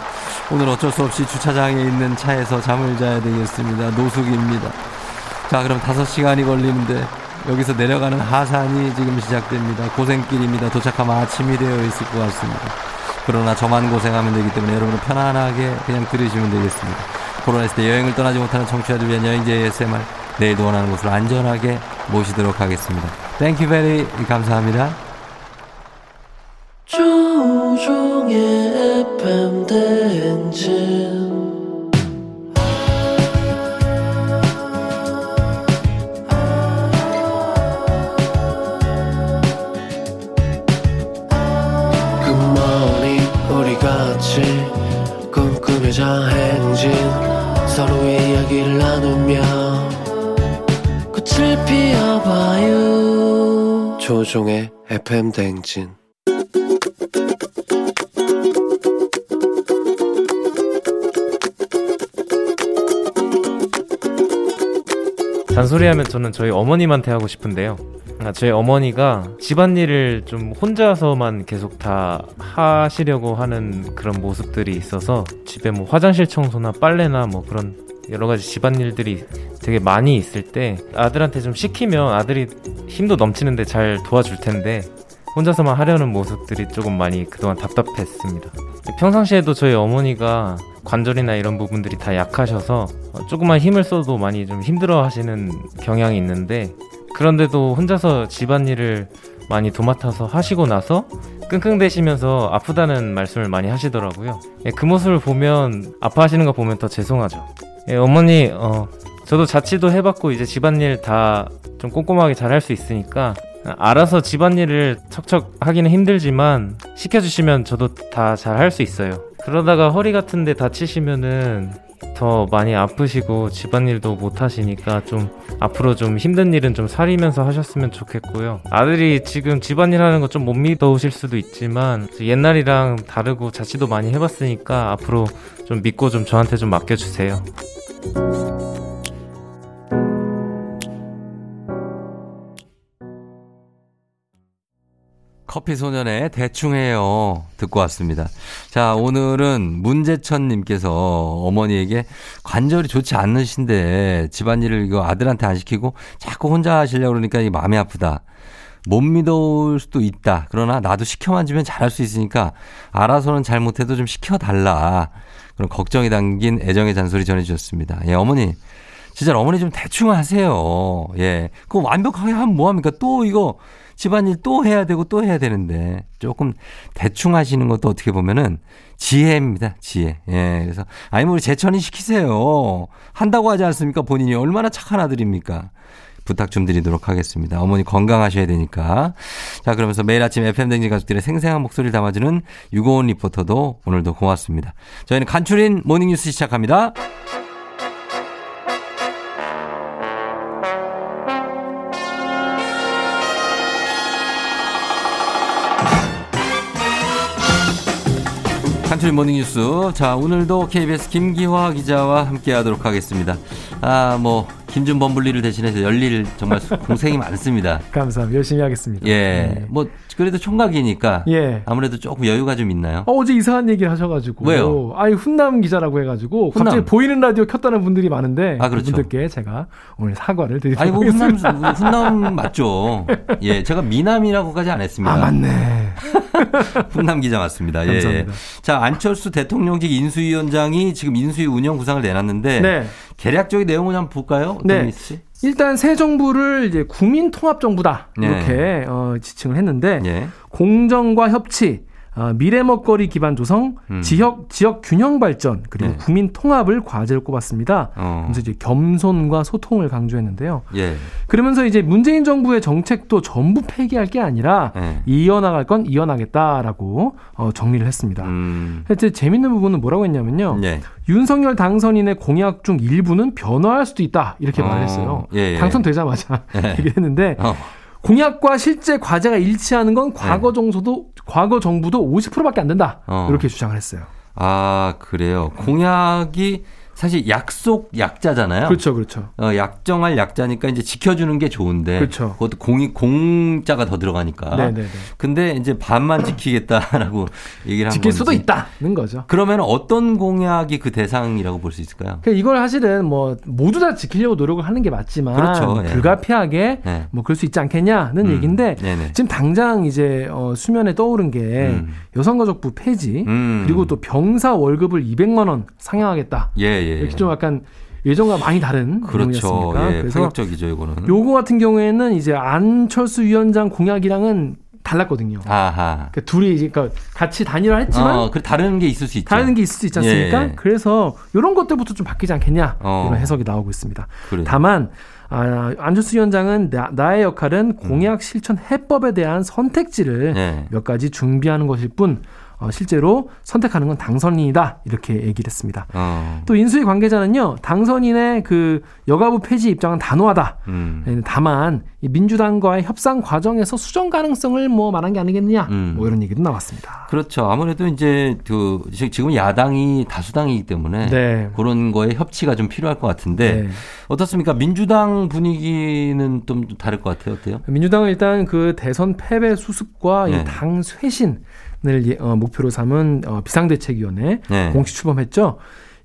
A: 오늘 어쩔 수 없이 주차장에 있는 차에서 잠을 자야 되겠습니다. 노숙입니다. 자, 그럼 다섯 시간이 걸리는데 여기서 내려가는 하산이 지금 시작됩니다. 고생길입니다. 도착하면 아침이 되어 있을 것 같습니다. 그러나 저만 고생하면 되기 때문에 여러분은 편안하게 그냥 들으시면 되겠습니다. 코로나19 여행을 떠나지 못하는 청취자들 위한 여행제 ASMR 내일도 원하는 곳으로 안전하게 모시도록 하겠습니다. Thank you very 감사합니다.
K: 우리 같이 꿈꾸며자 행진 서로의 이야기를 나누며 꽃을 피워봐요 조종의 FM 대행진
L: 잔소리하면 저는 저희 어머님한테 하고 싶은데요. 아, 저희 어머니가 집안일을 좀 혼자서만 계속 다 하시려고 하는 그런 모습들이 있어서 집에 뭐 화장실 청소나 빨래나 뭐 그런 여러 가지 집안일들이 되게 많이 있을 때 아들한테 좀 시키면 아들이 힘도 넘치는데 잘 도와줄 텐데 혼자서만 하려는 모습들이 조금 많이 그동안 답답했습니다. 평상시에도 저희 어머니가 관절이나 이런 부분들이 다 약하셔서 어, 조금만 힘을 써도 많이 좀 힘들어 하시는 경향이 있는데 그런데도 혼자서 집안일을 많이 도맡아서 하시고 나서 끙끙대시면서 아프다는 말씀을 많이 하시더라고요. 예, 그 모습을 보면 아파하시는 거 보면 더 죄송하죠. 예, 어머니, 어, 저도 자취도 해봤고 이제 집안일 다 좀 꼼꼼하게 잘 할 수 있으니까 알아서 집안일을 척척 하기는 힘들지만 시켜주시면 저도 다 잘 할 수 있어요. 그러다가 허리 같은데 다치시면은 더 많이 아프시고 집안일도 못 하시니까 좀 앞으로 좀 힘든 일은 좀 사리면서 하셨으면 좋겠고요. 아들이 지금 집안일 하는 거 좀 못 믿어오실 수도 있지만 옛날이랑 다르고 자취도 많이 해봤으니까 앞으로 좀 믿고 좀 저한테 좀 맡겨주세요.
A: 커피 소년의 대충 해요. 듣고 왔습니다. 자, 오늘은 문재천님께서 어머니에게 관절이 좋지 않으신데 집안일을 이거 아들한테 안 시키고 자꾸 혼자 하시려고 그러니까 이게 마음이 아프다. 못 믿어올 수도 있다. 그러나 나도 시켜만 주면 잘할 수 있으니까 알아서는 잘 못해도 좀 시켜달라. 그런 걱정이 담긴 애정의 잔소리 전해주셨습니다. 예, 어머니. 진짜 어머니 좀 대충 하세요. 예. 그거 완벽하게 하면 뭐합니까? 또 이거 집안일 또 해야 되고 또 해야 되는데 조금 대충 하시는 것도 어떻게 보면은 지혜입니다. 지혜. 예. 그래서 아니 뭐 제천이 시키세요. 한다고 하지 않습니까? 본인이 얼마나 착한 아들입니까? 부탁 좀 드리도록 하겠습니다. 어머니 건강하셔야 되니까. 자, 그러면서 매일 아침 FM댕지 가족들의 생생한 목소리를 담아주는 유고원 리포터도 오늘도 고맙습니다. 저희는 간추린 모닝뉴스 시작합니다. 간추린 모닝뉴스. 자, 오늘도 KBS 김기화 기자와 함께 하도록 하겠습니다. 아, 뭐, 김준 범블리를 대신해서 열일 정말 공생이 많습니다.
M: 감사합니다. 열심히 하겠습니다.
A: 예.
M: 네.
A: 뭐, 그래도 총각이니까.
M: 예.
A: 아무래도 조금 여유가 좀 있나요?
M: 어, 제 이상한 얘기를 하셔가지고.
A: 왜요?
M: 아니, 훈남 기자라고 해가지고.
A: 훈남.
M: 갑자기 보이는 라디오 켰다는 분들이 많은데.
A: 아, 그렇죠.
M: 그분들께 제가 오늘 사과를 드리도록
A: 훈남,
M: 하겠습니다.
A: 훈남 맞죠? 예. 제가 미남이라고까지 안 했습니다.
M: 아, 맞네.
A: 훈남 기자 맞습니다. 예.
M: 감사합니다.
A: 자, 안철수 대통령직 인수위원장이 지금 인수위 운영 구상을 내놨는데.
M: 네.
A: 계략적인 내용을 한번 볼까요?
M: 네.
A: 씨?
M: 일단 새 정부를 이제 국민 통합 정부다
A: 네.
M: 이렇게 어, 지칭을 했는데
A: 예.
M: 공정과 협치, 어, 미래 먹거리 기반 조성,
A: 음.
M: 지역 지역 균형 발전 그리고
A: 네.
M: 국민 통합을 과제로 꼽았습니다.
A: 어.
M: 그래서 이제 겸손과 소통을 강조했는데요.
A: 예.
M: 그러면서 이제 문재인 정부의 정책도 전부 폐기할 게 아니라
A: 예.
M: 이어나갈 건 이어나겠다라고 어, 정리를 했습니다.
A: 음.
M: 이제 재밌는 부분은 뭐라고 했냐면요.
A: 예.
M: 윤석열 당선인의 공약 중 일부는 변화할 수도 있다 이렇게
A: 어,
M: 말했어요.
A: 예, 예.
M: 당선되자마자
A: 예.
M: 얘기했는데
A: 어.
M: 공약과 실제 과제가 일치하는 건 과거 정도도 과거 정부도 50%밖에 안 된다
A: 어.
M: 이렇게 주장을 했어요.
A: 아, 그래요. 공약이 사실 약속 약자잖아요.
M: 그렇죠, 그렇죠.
A: 어, 약정할 약자니까 이제 지켜주는 게 좋은데.
M: 그렇죠.
A: 그것도 공이, 공자가 더 들어가니까.
M: 네네네.
A: 근데 이제 반만 지키겠다라고 얘기를 한
M: 지킬
A: 건지.
M: 수도 있다는 거죠.
A: 그러면 어떤 공약이 그 대상이라고 볼 수 있을까요?
M: 그러니까 이걸 사실은 뭐 모두 다 지키려고 노력을 하는 게 맞지만
A: 그렇죠, 예.
M: 불가피하게
A: 네.
M: 뭐 그럴 수 있지 않겠냐는
A: 음,
M: 얘기인데
A: 네네.
M: 지금 당장 이제 어, 수면에 떠오른 게
A: 음.
M: 여성가족부 폐지
A: 음.
M: 그리고 또 병사 월급을 200만 원 상향하겠다
A: 예, 예.
M: 이렇게 좀 약간 예전과 많이 다른
A: 그렇죠. 예,
M: 그래서
A: 파격적이죠, 이거는.
M: 요거 같은 경우에는 이제 안철수 위원장 공약이랑은 달랐거든요.
A: 아하.
M: 그러니까 둘이 이제 그러니까 같이 단일화 했지만
A: 어, 그 다른 게 있을 수 있죠.
M: 다른 게 있을 수 있지 않습니까?
A: 예.
M: 그래서 이런 것들부터 좀 바뀌지 않겠냐
A: 어.
M: 이런 해석이 나오고 있습니다.
A: 그래요.
M: 다만 아, 안철수 위원장은 나, 의 역할은 공약 실천 해법에 대한 선택지를
A: 예.
M: 몇 가지 준비하는 것일 뿐 어, 실제로 선택하는 건 당선인이다 이렇게 얘기를 했습니다.
A: 어.
M: 또 인수위 관계자는요 당선인의 그 여가부 폐지 입장은 단호하다.
A: 음.
M: 네, 다만 이 민주당과의 협상 과정에서 수정 가능성을 뭐 말한 게 아니겠느냐
A: 음.
M: 뭐 이런 얘기도 나왔습니다.
A: 그렇죠. 아무래도 이제 그 지- 지금 야당이 다수당이기 때문에
M: 네.
A: 그런 거에 협치가 좀 필요할 것 같은데
M: 네.
A: 어떻습니까? 민주당 분위기는 좀 다를 것 같아요. 어때요?
M: 민주당은 일단 그 대선 패배 수습과
A: 네.
M: 이당 쇄신을 예- 어, 목표로 삼은 어, 비상대책위원회
A: 네.
M: 공식 출범했죠.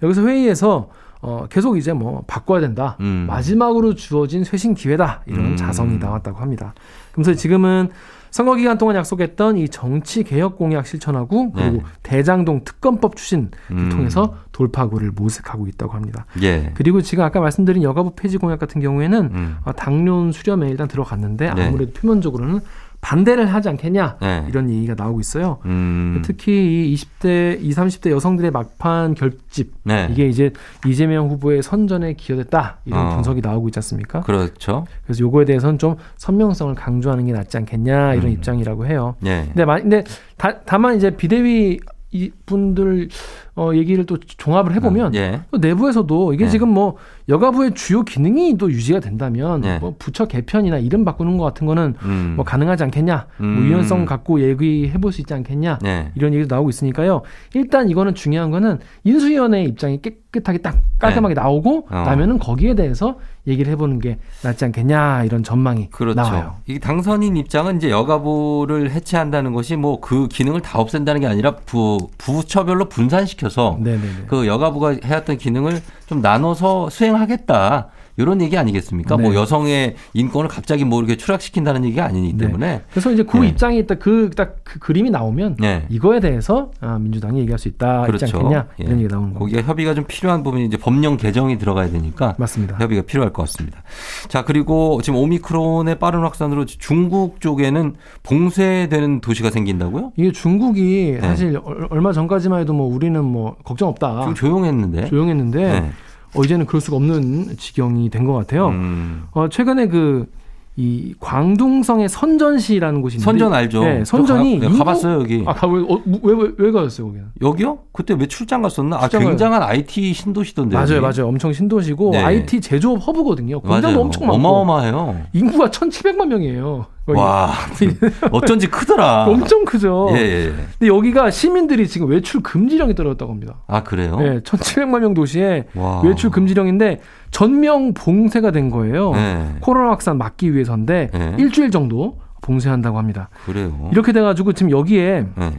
M: 여기서 회의에서 어, 계속 이제 뭐 바꿔야 된다.
A: 음.
M: 마지막으로 주어진 쇄신 기회다. 이런
A: 음.
M: 자성이 나왔다고 합니다. 그래서 지금은 선거 기간 동안 약속했던 이 정치 개혁 공약 실천하고 그리고
A: 네.
M: 대장동 특검법 추진을
A: 음.
M: 통해서 돌파구를 모색하고 있다고 합니다.
A: 예.
M: 그리고 지금 아까 말씀드린 여가부 폐지 공약 같은 경우에는
A: 음.
M: 어, 당론 수렴에 일단 들어갔는데
A: 네.
M: 아무래도 표면적으로는 반대를 하지 않겠냐
A: 네.
M: 이런 얘기가 나오고 있어요.
A: 음.
M: 특히 이 20대, 20, 30대 여성들의 막판 결집
A: 네.
M: 이게 이제 이재명 후보의 선전에 기여됐다 이런
A: 어.
M: 분석이 나오고 있지 않습니까?
A: 그렇죠.
M: 그래서 요거에 대해서는 좀 선명성을 강조하는 게 낫지 않겠냐 이런
A: 음.
M: 입장이라고 해요.
A: 예.
M: 근데, 마, 근데 다, 다만 이제 비대위 이 분들 어, 얘기를 또 종합을 해보면
A: 예.
M: 또 내부에서도 이게
A: 네.
M: 지금 뭐 여가부의 주요 기능이 또 유지가 된다면
A: 네.
M: 뭐 부처 개편이나 이름 바꾸는 것 같은 거는
A: 음.
M: 뭐 가능하지 않겠냐, 뭐
A: 음.
M: 유연성 갖고 얘기해 볼 수 있지 않겠냐
A: 네.
M: 이런 얘기도 나오고 있으니까요. 일단 이거는 중요한 거는 인수위원회의 입장이 깨끗하게 딱 깔끔하게 나오고
A: 어.
M: 나면은 거기에 대해서 얘기를 해보는 게 낫지 않겠냐 이런 전망이
A: 그렇죠.
M: 나와요.
A: 이 당선인 입장은 이제 여가부를 해체한다는 것이 뭐 그 기능을 다 없앤다는 게 아니라 부 부처별로 분산시켜 서
M: 네네네.
A: 그 여가부가 해왔던 기능을 좀 나눠서 수행하겠다. 이런 얘기 아니겠습니까?
M: 네.
A: 뭐 여성의 인권을 갑자기 뭐 이렇게 추락시킨다는 얘기가 아니기
M: 네.
A: 때문에.
M: 그래서 이제 그
A: 네.
M: 입장이 있다 그딱그 그림이 나오면
A: 네.
M: 이거에 대해서 아, 민주당이 얘기할 수 있다 있지
A: 그렇죠.
M: 않겠냐
A: 예.
M: 이런 얘기 나오는 거죠.
A: 거기가 협의가 좀 필요한 부분이 이제 법령 개정이 들어가야 되니까
M: 맞습니다.
A: 협의가 필요할 것 같습니다. 자, 그리고 지금 오미크론의 빠른 확산으로 중국 쪽에는 봉쇄되는 도시가 생긴다고요?
M: 이게 중국이
A: 네.
M: 사실 얼- 얼마 전까지만 해도 뭐 우리는 뭐 걱정 없다.
A: 좀 조용했는데.
M: 조용했는데
A: 네.
M: 어, 이제는 그럴 수가 없는 지경이 된 것 같아요.
A: 음.
M: 어, 최근에 그 이 광둥성의 선전시라는 곳이 있는데
A: 선전 알죠?
M: 네, 선전이
A: 저 가- 가봤어요, 여기.
M: 아, 가, 왜, 어, 왜, 왜, 왜 가셨어요, 거기는?
A: 여기요? 그때 왜 출장 갔었나? 아,
M: 출장 가요.
A: 굉장한 IT 신도시던데.
M: 맞아요,
A: 여기.
M: 맞아요. 엄청 신도시고
A: 네.
M: IT 제조업 허브거든요. 공장도. 엄청 많고
A: 어마어마해요.
M: 인구가 1,700만 명이에요.
A: 와, 어쩐지 크더라.
M: 엄청 크죠.
A: 예, 예. 예.
M: 근데 여기가 시민들이 지금 외출 금지령이 떨어졌다고 합니다.
A: 아, 그래요?
M: 네, 1,700만 명 도시에
A: 와.
M: 외출 금지령인데 전면 봉쇄가 된 거예요.
A: 네.
M: 코로나 확산 막기 위해서인데
A: 네.
M: 일주일 정도 봉쇄한다고 합니다.
A: 그래요.
M: 이렇게 돼가지고 지금 여기에
A: 네.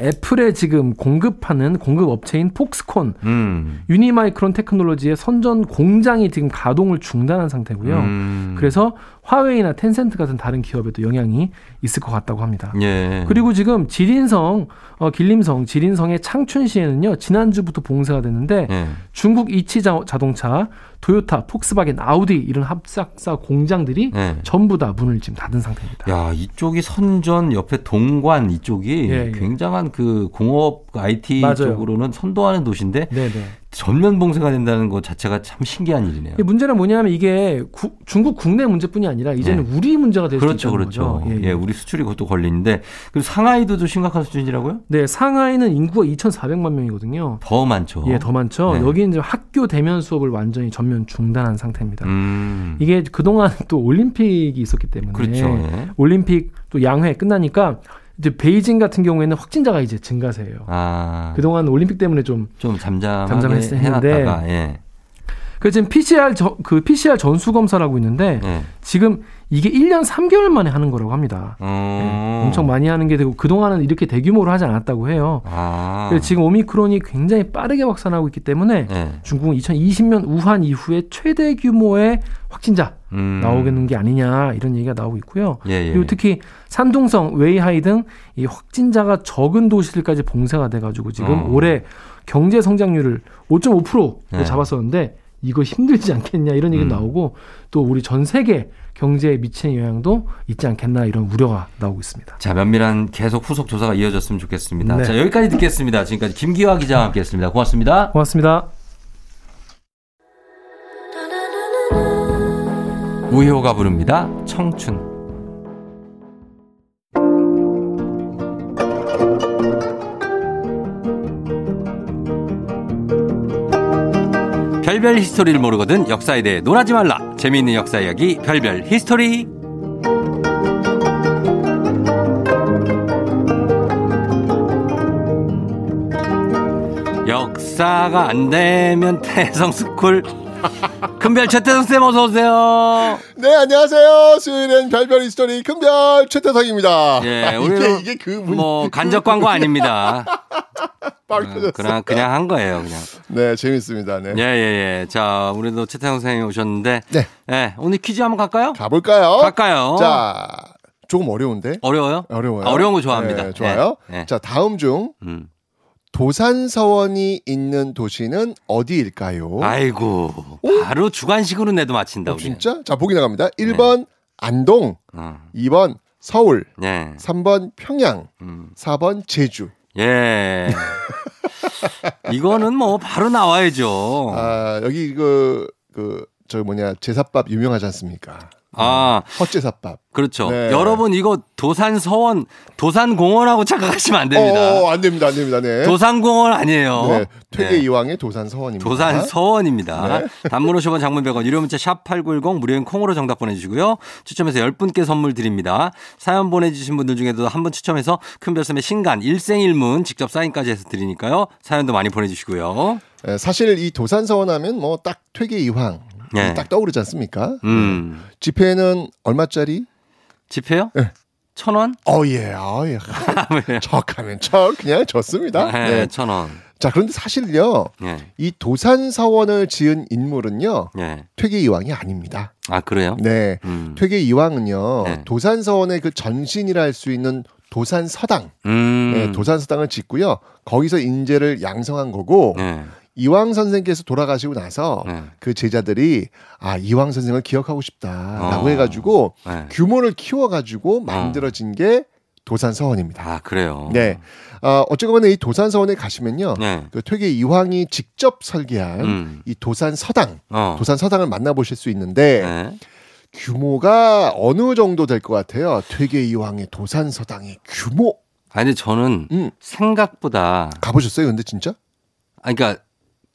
M: 애플에 지금 공급하는 공급 업체인 폭스콘,
A: 음.
M: 유니마이크론 테크놀로지의 선전 공장이 지금 가동을 중단한 상태고요.
A: 음.
M: 그래서 화웨이나 텐센트 같은 다른 기업에도 영향이 있을 것 같다고 합니다.
A: 예.
M: 그리고 지금 지린성, 어, 길림성, 지린성의 창춘시에는요, 지난주부터 봉쇄가 됐는데,
A: 예.
M: 중국 이치 자- 자동차, 토요타, 폭스바겐, 아우디 이런 합작사 공장들이
A: 예.
M: 전부 다 문을 지금 닫은 상태입니다.
A: 야, 이쪽이 선전 옆에 동관 이쪽이
M: 예, 예.
A: 굉장한 그 공업 IT
M: 맞아요.
A: 쪽으로는 선도하는 도시인데
M: 네네.
A: 전면 봉쇄가 된다는 것 자체가 참 신기한 일이네요.
M: 이 문제는 뭐냐면 이게 구- 중국 국내 문제뿐이 아니라 이제는
A: 네.
M: 우리 문제가 될수
A: 그렇죠,
M: 있다는
A: 그렇죠.
M: 거죠.
A: 예, 우리 수출이 그것도 걸리는데 그리고 상하이도 좀 심각한 수준이라고요?
M: 네, 상하이는 인구가 2,400만 명이거든요.
A: 더 많죠.
M: 예, 더 많죠.
A: 네.
M: 여기 이제 학교 대면 수업을 완전히 전면 중단한 상태입니다.
A: 음.
M: 이게 그동안 또 올림픽이 있었기 때문에
A: 그렇죠. 예.
M: 올림픽 또 양회 끝나니까 이제 베이징 같은 경우에는 확진자가 이제 증가세예요.
A: 아.
M: 그동안 올림픽 때문에 좀
A: 좀 잠잠하게
M: 잠잠했는데
A: 해놨다가 예.
M: 그 지금 PCR 저, 그 PCR 전수 검사를 하고 있는데
A: 예.
M: 지금 이게 1년 3개월 만에 하는 거라고 합니다.
A: 어.
M: 네, 엄청 많이 하는 게 되고 그동안은 이렇게 대규모로 하지 않았다고 해요.
A: 아.
M: 지금 오미크론이 굉장히 빠르게 확산하고 있기 때문에
A: 예.
M: 중국은 2020년 우한 이후에 최대 규모의 확진자
A: 음.
M: 나오겠는 게 아니냐 이런 얘기가 나오고 있고요.
A: 예, 예.
M: 그리고 특히 산둥성, 웨이하이 등 이 확진자가 적은 도시들까지 봉쇄가 돼가지고 지금
A: 어.
M: 올해 경제 성장률을 5.5%로
A: 네.
M: 잡았었는데 이거 힘들지 않겠냐 이런 얘기
A: 음.
M: 나오고 또 우리 전 세계 경제에 미치는 영향도 있지 않겠나 이런 우려가 나오고 있습니다.
A: 자, 면밀한 계속 후속 조사가 이어졌으면 좋겠습니다.
M: 네.
A: 자, 여기까지 듣겠습니다. 지금까지 김기화 기자와 함께 했습니다. 고맙습니다.
M: 고맙습니다.
A: 우효가 부릅니다. 청춘. 별별 히스토리를 모르거든 역사에 대해 논하지 말라. 재미있는 역사 이야기 별별 히스토리. 역사가 안 되면 태성스쿨 큰별 최태성 쌤 어서 오세요.
N: 네, 안녕하세요. 수요일엔 별별 history 큰별 최태성입니다.
A: 예,
N: 이게,
A: 우리는
N: 이게
A: 그뭐 간접 광고 아닙니다.
N: 빵
A: 어. 그냥 그냥 한 거예요, 그냥.
N: 네, 재밌습니다. 네.
A: 예, 예, 예. 자, 우리도 최태성 선생님이 오셨는데. 네. 오늘 퀴즈 한번 갈까요?
N: 가볼까요?
A: 갈까요?
N: 자, 조금 어려운데?
A: 어려워요?
N: 어려워요.
A: 아, 어려운 거 좋아합니다.
N: 네, 좋아요.
A: 네, 네.
N: 자, 다음 중
A: 음.
N: 도산서원이 있는 도시는 어디일까요?
A: 아이고. 바로 주관식으로 내도 맞힌다,
N: 어,
A: 우리.
N: 진짜? 자, 보기 나갑니다. 1번 안동,
A: 어.
N: 2번 서울,
A: 네.
N: 3번 평양,
A: 음.
N: 4번 제주.
A: 예. 이거는 뭐 바로 나와야죠.
N: 아, 여기 그, 그, 저 뭐냐, 제사밥 유명하지 않습니까?
A: 아,
N: 헛제사밥.
A: 그렇죠.
N: 네.
A: 여러분 이거 도산 서원, 도산 공원하고 착각하시면 안 됩니다.
N: 어, 안 됩니다, 안 됩니다, 네.
A: 도산 공원 아니에요.
N: 네, 퇴계
A: 네.
N: 이왕의 도산 서원입니다.
A: 도산 서원입니다.
N: 네.
A: 단문 50원 장문 100원 유료 문자 샵 8910 무료인 콩으로 정답 보내 주시고요. 추첨해서 10분께 선물 드립니다. 사연 보내 주신 분들 중에도 한 분 추첨해서 큰 별쌤의 신간 일생일문 직접 사인까지 해서 드리니까요. 사연도 많이 보내 주시고요.
N: 네, 사실 이 도산 서원 하면 뭐 딱 퇴계 이황
A: 네.
N: 딱 떠오르지 않습니까?
A: 음.
N: 지폐는 얼마짜리?
A: 지폐요?
N: 네.
A: 천 원?
N: 어, 예, 어, 예. 척하면 척, 그냥 좋습니다.
A: 네,
N: 네.
A: 천 원.
N: 자, 그런데 사실요,
A: 예.
N: 이 도산 서원을 지은 인물은요,
A: 예.
N: 퇴계 이황이 아닙니다.
A: 아, 그래요?
N: 네.
A: 음.
N: 퇴계 이황은요,
A: 네.
N: 도산 서원의 그 전신이라 할 수 있는 도산 서당,
A: 음.
N: 네, 도산 서당을 짓고요, 거기서 인재를 양성한 거고,
A: 네.
N: 이황 선생께서 돌아가시고 나서
A: 네.
N: 그 제자들이 아 이황 선생을 기억하고 싶다라고
A: 어.
N: 해가지고
A: 네.
N: 규모를 키워가지고 만들어진 게 도산 서원입니다.
A: 아, 그래요?
N: 네. 어, 어쨌거나 이 도산 서원에 가시면요.
A: 네.
N: 그 퇴계 이황이 직접 설계한
A: 음.
N: 이 도산 서당,
A: 어.
N: 도산 서당을 만나보실 수 있는데
A: 네.
N: 규모가 어느 정도 될 것 같아요? 퇴계 이황의 도산 서당의 규모.
A: 아니, 저는
N: 음.
A: 생각보다.
N: 가보셨어요? 근데 진짜?
A: 아, 그러니까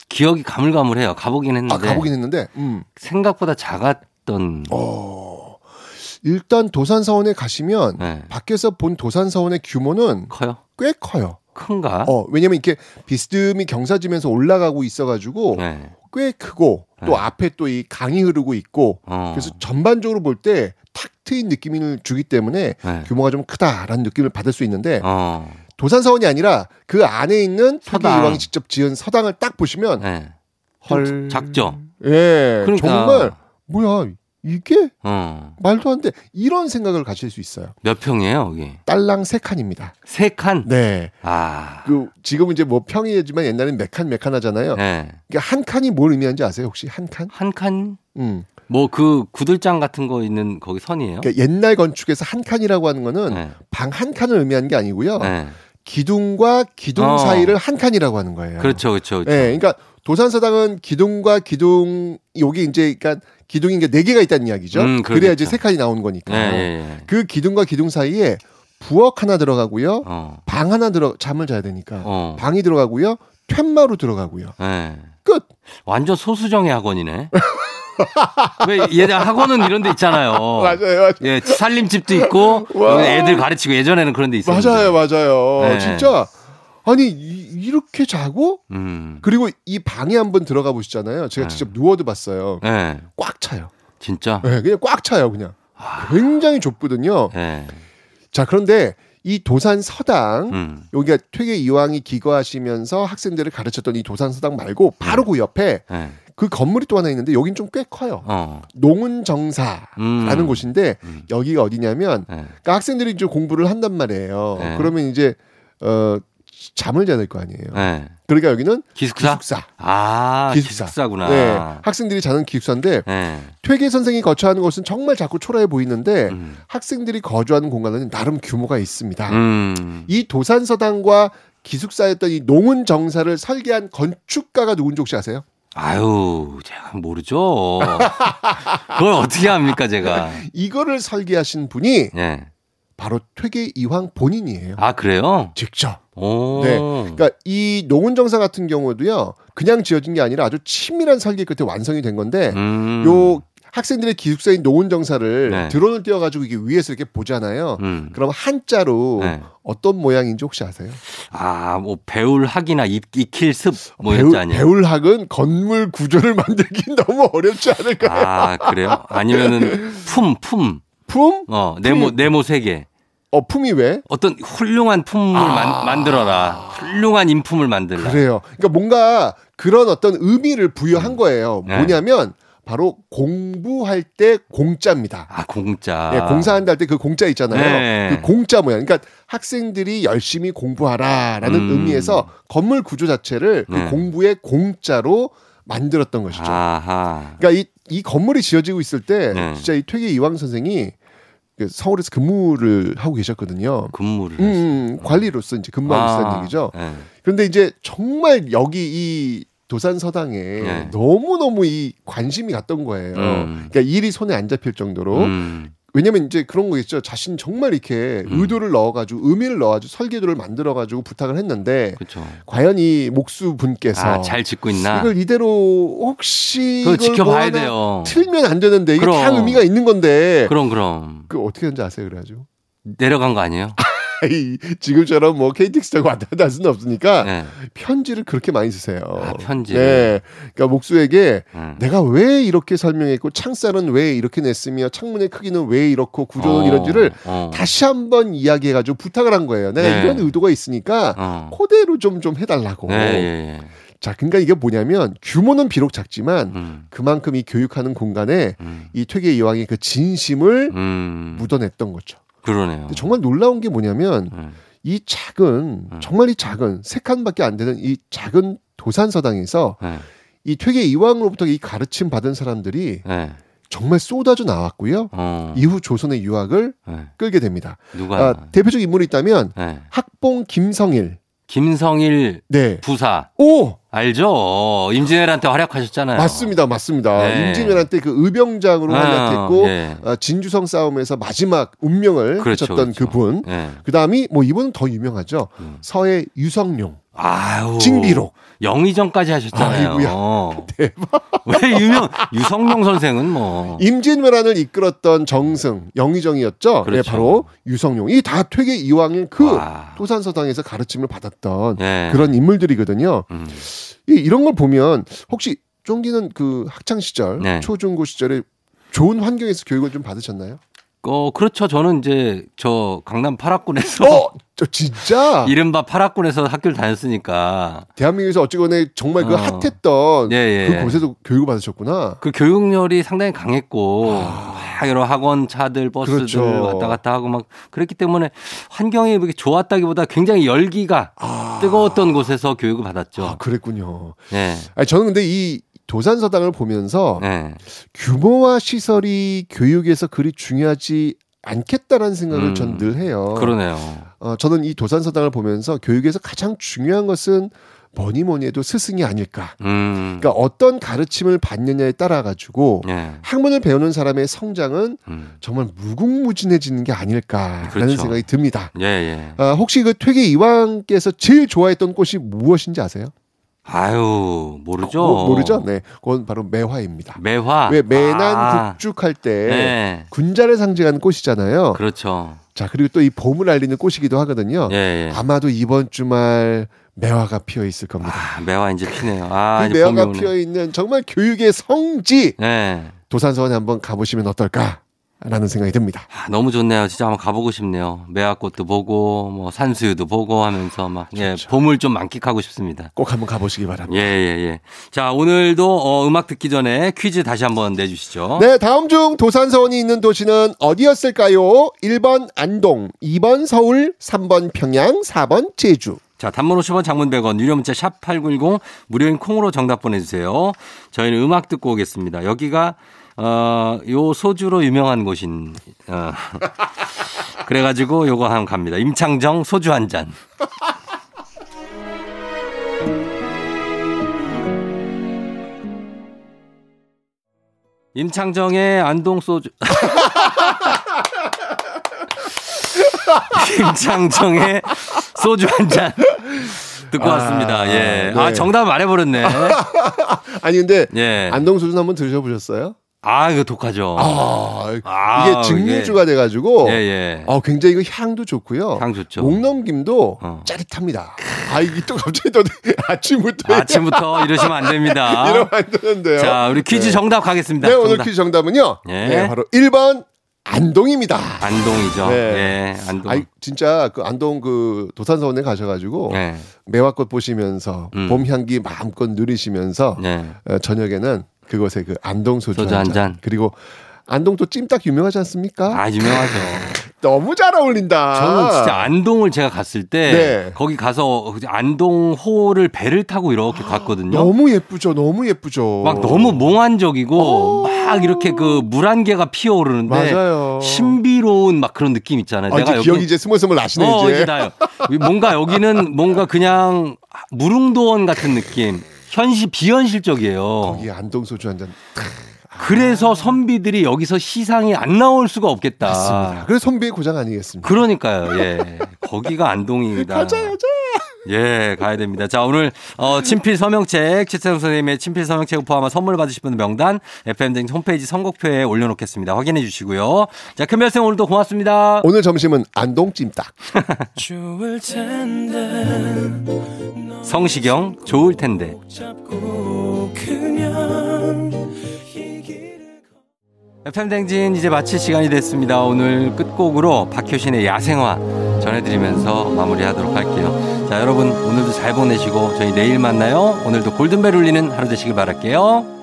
A: 기억이 가물가물해요. 가보긴 했는데.
N: 아 가보긴 했는데. 음.
A: 생각보다 작았던.
N: 어. 일단 도산 서원에 가시면
A: 네.
N: 밖에서 본 도산 서원의 규모는
A: 커요?
N: 꽤 커요.
A: 큰가?
N: 어, 왜냐면 이렇게 비스듬히 경사지면서 올라가고 있어가지고
A: 네.
N: 꽤 크고 또
A: 네.
N: 앞에 또 이 강이 흐르고 있고
A: 어.
N: 그래서 전반적으로 볼 때 탁 트인 느낌을 주기 때문에
A: 네.
N: 규모가 좀 크다라는 느낌을 받을 수 있는데
A: 어.
N: 도산서원이 아니라 그 안에 있는
A: 서당.
N: 이왕이 직접 지은 서당을 딱 보시면
A: 네. 헐좀 작죠?
N: 예
A: 그러니까.
N: 정말 뭐야 이게
A: 어.
N: 말도 안 돼 이런 생각을 가질 수 있어요.
A: 몇 평이에요, 여기?
N: 딸랑 세 칸입니다.
A: 세 칸?
N: 네.
A: 아.
N: 그 지금 이제 뭐 평이지만 옛날엔 몇칸몇칸 하잖아요.
A: 네.
N: 그러니까 한 칸이 뭘 의미하는지 아세요? 혹시 한 칸?
A: 한 칸?
N: 음.
A: 뭐 그 구들장 같은 거 있는 거기 선이에요?
N: 그러니까 옛날 건축에서 한 칸이라고 하는 거는
A: 네.
N: 방한 칸을 의미하는 게 아니고요.
A: 네.
N: 기둥과 기둥
A: 어.
N: 사이를 한 칸이라고 하는 거예요.
A: 그렇죠, 그렇죠. 그렇죠.
N: 네, 그러니까 도산서당은 기둥과 기둥 여기 이제 그러니까 기둥이 이게 네 개가 있다는 이야기죠.
A: 음,
N: 그래야 이제
A: 그러겠죠.
N: 세 칸이 나오는 거니까.
A: 예, 예, 예.
N: 그 기둥과 기둥 사이에 부엌 하나 들어가고요.
A: 어.
N: 방 하나 들어 잠을 자야 되니까
A: 어.
N: 방이 들어가고요. 툇마루 들어가고요.
A: 예.
N: 끝.
A: 완전 소수정의 학원이네. 왜 얘들 학원은 이런 데 있잖아요.
N: 맞아요, 맞아요.
A: 예, 살림집도 있고 애들 가르치고 예전에는 그런 데 있었는데.
N: 맞아요, 맞아요.
A: 네.
N: 진짜 아니 이, 렇게 자고
A: 음.
N: 그리고 이 방에 한번 들어가 보시잖아요. 제가
A: 네.
N: 직접 누워도 봤어요.
A: 예.
N: 꽉 차요.
A: 진짜?
N: 네, 그냥 꽉 차요, 그냥. 굉장히 좁거든요.
A: 예.
N: 자, 그런데 이 도산 서당
A: 음.
N: 여기가 퇴계 이황이 기거하시면서 학생들을 가르쳤던 이 도산 서당 말고 바로 그 옆에
A: 예.
N: 그 건물이 또 하나 있는데 여긴 좀 꽤 커요.
A: 어.
N: 농은정사라는
A: 음.
N: 곳인데
A: 음.
N: 여기가 어디냐면
A: 예.
N: 그러니까 학생들이 이제 공부를 한단 말이에요.
A: 네.
N: 그러면 이제 어 잠을 자야 될 거 아니에요.
A: 예.
N: 그러니까 여기는
A: 기숙사?
N: 기숙사.
A: 아,
N: 기숙사.
A: 기숙사구나.
N: 네, 학생들이 자는 기숙사인데
A: 예.
N: 퇴계 선생이 거처하는 곳은 정말 작고 초라해 보이는데
A: 음.
N: 학생들이 거주하는 공간은 나름 규모가 있습니다.
A: 음.
N: 이 도산서당과 기숙사였던 이 농은 정사를 설계한 건축가가 누군지 혹시 아세요?
A: 아유, 제가 모르죠. 그걸 어떻게 합니까, 제가?
N: 이거를 설계하신 분이
A: 예.
N: 바로 퇴계 이황 본인이에요.
A: 아, 그래요?
N: 직접.
A: 오.
N: 네. 그러니까 이 노은 정사 같은 경우도요. 그냥 지어진 게 아니라 아주 치밀한 설계 끝에 완성이 된 건데
A: 음.
N: 요 학생들의 기숙사인 노은 정사를
A: 네.
N: 드론을 띄워가지고 이게 위에서 이렇게 보잖아요.
A: 음.
N: 그럼 한자로
A: 네.
N: 어떤 모양인지 혹시 아세요?
A: 아, 뭐 배울 학이나 입, 익힐 습, 뭐
N: 배울,
A: 아니에요?
N: 배울학은 건물 구조를 만들기 너무 어렵지 않을까요?
A: 아, 그래요? 아니면은 품, 품.
N: 품?
A: 어, 네모, 네모 세 개.
N: 어, 품이 왜?
A: 어떤 훌륭한 품을 만, 만들어라. 훌륭한 인품을 만들라.
N: 그래요. 그러니까 뭔가 그런 어떤 의미를 부여한 거예요.
A: 네.
N: 뭐냐면 바로 공부할 때 공짜입니다.
A: 아, 공짜.
N: 네, 공사한다 할 때 그 공짜 있잖아요.
A: 네.
N: 그 공짜 모양. 그러니까 학생들이 열심히 공부하라라는
A: 음.
N: 의미에서 건물 구조 자체를 그
A: 네.
N: 공부의 공짜로 만들었던 것이죠.
A: 아하.
N: 그러니까 이, 이 건물이 지어지고 있을 때
A: 네.
N: 진짜 이 퇴계 이황 선생이 그 서울에서 근무를 하고 계셨거든요.
A: 근무를.
N: 음, 음, 관리로서 이제 근무하고
A: 아,
N: 있었다는 얘기죠.
A: 네.
N: 그런데 이제 정말 여기 이 도산 서당에
A: 네.
N: 너무 너무 이 관심이 갔던 거예요.
A: 음.
N: 그러니까 일이 손에 안 잡힐 정도로.
A: 음.
N: 왜냐면 이제 그런 거겠죠. 자신 정말 이렇게 의도를 넣어가지고 의미를 넣어가지고 설계도를 만들어가지고 부탁을 했는데
A: 그렇죠.
N: 과연 이 목수 분께서
A: 아, 잘 짓고 있나?
N: 이걸 이대로 혹시 이걸
A: 지켜봐야
N: 뭐
A: 돼요.
N: 틀면 안 되는데 이게 다
A: 그럼.
N: 의미가 있는 건데
A: 그럼, 그럼.
N: 그 어떻게 되는지 아세요 그래가지고
A: 내려간 거 아니에요?
N: 아이, 지금처럼 뭐 KTX 타고 왔다 갔다 할 수는 없으니까
A: 네.
N: 편지를 그렇게 많이 쓰세요.
A: 아, 편지.
N: 네. 그러니까 목수에게
A: 음.
N: 내가 왜 이렇게 설명했고 창살은 왜 이렇게 냈으며 창문의 크기는 왜 이렇고 구조는
A: 어,
N: 이런지를
A: 어.
N: 다시 한번 이야기해가지고 부탁을 한 거예요. 내가
A: 네.
N: 이런 의도가 있으니까
A: 어.
N: 그대로 좀 좀 해달라고.
A: 네, 예, 예.
N: 자, 그러니까 이게 뭐냐면 규모는 비록 작지만
A: 음.
N: 그만큼 이 교육하는 공간에
A: 음.
N: 이 퇴계 이황의 그 진심을
A: 음.
N: 묻어냈던 거죠.
A: 그러네요.
N: 정말 놀라운 게 뭐냐면
A: 음.
N: 이 작은 정말 이 작은 세 칸밖에 안 되는 이 작은 도산서당에서
A: 네.
N: 이 퇴계 이황으로부터 이 가르침 받은 사람들이
A: 네.
N: 정말 쏟아져 나왔고요.
A: 어.
N: 이후 조선의 유학을
A: 네.
N: 끌게 됩니다.
A: 누가?
N: 아, 대표적 인물이 있다면
A: 네.
N: 학봉 김성일.
A: 김성일
N: 네.
A: 부사.
N: 오
A: 알죠? 임진왜란때 활약하셨잖아요.
N: 맞습니다, 맞습니다.
A: 네.
N: 임진왜란 때 그 의병장으로
A: 아,
N: 활약했고
A: 예.
N: 어, 진주성 싸움에서 마지막 운명을
A: 그렇죠,
N: 하셨던
A: 그렇죠.
N: 그분
A: 네.
N: 그다음이 뭐 이분은 더 유명하죠.
A: 음.
N: 서해 유성룡.
A: 아유.
N: 징비록.
A: 영의정까지 하셨잖아요.
N: 아이고야. 대박.
A: 왜 유명 유성룡 선생은 뭐
N: 임진왜란을 이끌었던 정승 영의정이었죠.
A: 그렇죠.
N: 네, 바로 유성룡. 이 다 퇴계 이황의 그
A: 와.
N: 도산서당에서 가르침을 받았던
A: 네.
N: 그런 인물들이거든요.
A: 음.
N: 이, 이런 걸 보면 혹시 쫑디는 그 학창 시절,
A: 네.
N: 초중고 시절에 좋은 환경에서 교육을 좀 받으셨나요?
A: 어 그렇죠. 저는 이제 저 강남 파락군에서
N: 어, 저 진짜
A: 이른바 파락군에서 학교를 다녔으니까
N: 대한민국에서 어찌거나 정말 그
A: 어.
N: 핫했던
A: 예, 예.
N: 그곳에서 교육을 받으셨구나.
A: 그 교육열이 상당히 강했고 막 여러 학원 차들 버스들
N: 아. 그렇죠.
A: 왔다 갔다 하고 막 그랬기 때문에 환경이 이렇게 좋았다기보다 굉장히 열기가 뜨거웠던 곳에서 교육을 받았죠.
N: 아, 그랬군요.
A: 네.
N: 아니, 저는 근데 이 도산서당을 보면서
A: 네.
N: 규모와 시설이 교육에서 그리 중요하지 않겠다라는 생각을
A: 음.
N: 전늘 해요.
A: 그러네요.
N: 어, 저는 이 도산서당을 보면서 교육에서 가장 중요한 것은 뭐니 뭐니 해도 스승이 아닐까.
A: 음.
N: 그러니까 어떤 가르침을 받느냐에 따라 가지고
A: 네.
N: 학문을 배우는 사람의 성장은
A: 음.
N: 정말 무궁무진해지는 게 아닐까라는
A: 그렇죠.
N: 생각이 듭니다.
A: 예, 예.
N: 아, 혹시 그 퇴계 이황께서 제일 좋아했던 꽃이 무엇인지 아세요?
A: 아유, 모르죠.
N: 모- 모르죠? 네, 그건 바로 매화입니다.
A: 매화.
N: 왜 매난
A: 아,
N: 북죽할 때
A: 네.
N: 군자를 상징하는 꽃이잖아요.
A: 그렇죠.
N: 자 그리고 또 이 봄을 알리는 꽃이기도 하거든요.
A: 예, 예.
N: 아마도 이번 주말 매화가 피어 있을 겁니다.
A: 아, 매화 이제 피네요. 아,
N: 그 매화가. 피어 있는 정말 교육의 성지
A: 네.
N: 도산서원에 한번 가보시면 어떨까 라는 생각이 듭니다.
A: 아, 너무 좋네요. 진짜 한번 가보고 싶네요. 매화꽃도 보고, 뭐, 산수유도 보고 하면서 막, 예, 봄을 좀 만끽하고 싶습니다.
N: 꼭 한번 가보시기 바랍니다.
A: 예, 예, 예. 자, 오늘도 어, 음악 듣기 전에 퀴즈 다시 한번 내주시죠.
N: 네, 다음 중 도산서원이 있는 도시는 어디였을까요? 1번 안동, 2번 서울, 3번 평양, 4번 제주.
A: 자, 단문 50원, 장문 100원, 유료 문자 샵 8910, 무료인 콩으로 정답 보내주세요. 저희는 음악 듣고 오겠습니다. 여기가, 어, 요 소주로 유명한 곳인, 어. 그래가지고 요거 한번 갑니다. 임창정 소주 한 잔. 임창정의 안동 소주. 임창정의 소주 한 잔. 듣고
N: 아,
A: 왔습니다. 예.
N: 네.
A: 아, 정답 말해버렸네.
N: 아니 근데
A: 예.
N: 안동 소주 한번 드셔보셨어요?
A: 아, 이거 독하죠.
N: 아,
A: 아,
N: 이게 증류주가 돼가지고
A: 예, 예.
N: 어, 굉장히 그 향도 좋고요.
A: 향 좋죠.
N: 목 넘김도
A: 어.
N: 짜릿합니다. 아 이게 또 갑자기 또 아침부터
A: 아침부터 이러시면 안 됩니다.
N: 이러면 안 되는데요.
A: 자, 우리 퀴즈
N: 네.
A: 정답 가겠습니다.
N: 네, 오늘
A: 정답.
N: 퀴즈 정답은요.
A: 예.
N: 네, 바로 1번 안동입니다.
A: 안동이죠.
N: 네.
A: 예, 안동.
N: 아이, 진짜 그 안동 그 도산서원에 가셔가지고
A: 예.
N: 매화꽃 보시면서
A: 음.
N: 봄 향기 마음껏 누리시면서
A: 네.
N: 어, 저녁에는 그곳에 그 안동 소주,
A: 소주 한한
N: 잔.
A: 잔.
N: 그리고 안동 또 찜닭 유명하지 않습니까?
A: 아, 유명하죠.
N: 너무 잘 어울린다.
A: 저는 진짜 안동을 제가 갔을 때
N: 네.
A: 거기 가서 안동호를 배를 타고 이렇게 갔거든요.
N: 너무 예쁘죠. 너무 예쁘죠.
A: 막 너무 몽환적이고 막 이렇게 그 물안개가 피어오르는데
N: 맞아요.
A: 신비로운 막 그런 느낌 있잖아요.
N: 아, 이제 기억이 이제 스물스물 나시네
A: 어,
N: 이제.
A: 이제. 뭔가 여기는 뭔가 그냥 무릉도원 같은 느낌. 현실 비현실적이에요.
N: 이 안동 소주 한 잔.
A: 그래서 선비들이 여기서 시상이 안 나올 수가 없겠다.
N: 맞습니다. 그래서 선비의 고장 아니겠습니까?
A: 그러니까요. 예. 거기가 안동이다.
N: 가자 가자.
A: 예, 가야 됩니다. 자, 오늘 어, 친필 서명책, 최태성 선생님의 친필 서명책을 포함한 선물 받으실 분들 명단 FM등 홈페이지 선곡표에 올려놓겠습니다. 확인해 주시고요. 자, 큰 별생 오늘도 고맙습니다.
N: 오늘 점심은 안동 찜닭.
J: 좋을 텐데
A: 성시경, 좋을 텐데. FM댕진 이제 마칠 시간이 됐습니다. 오늘 끝곡으로 박효신의 야생화 전해드리면서 마무리하도록 할게요. 자, 여러분 오늘도 잘 보내시고 저희 내일 만나요. 오늘도 골든벨 울리는 하루 되시길 바랄게요.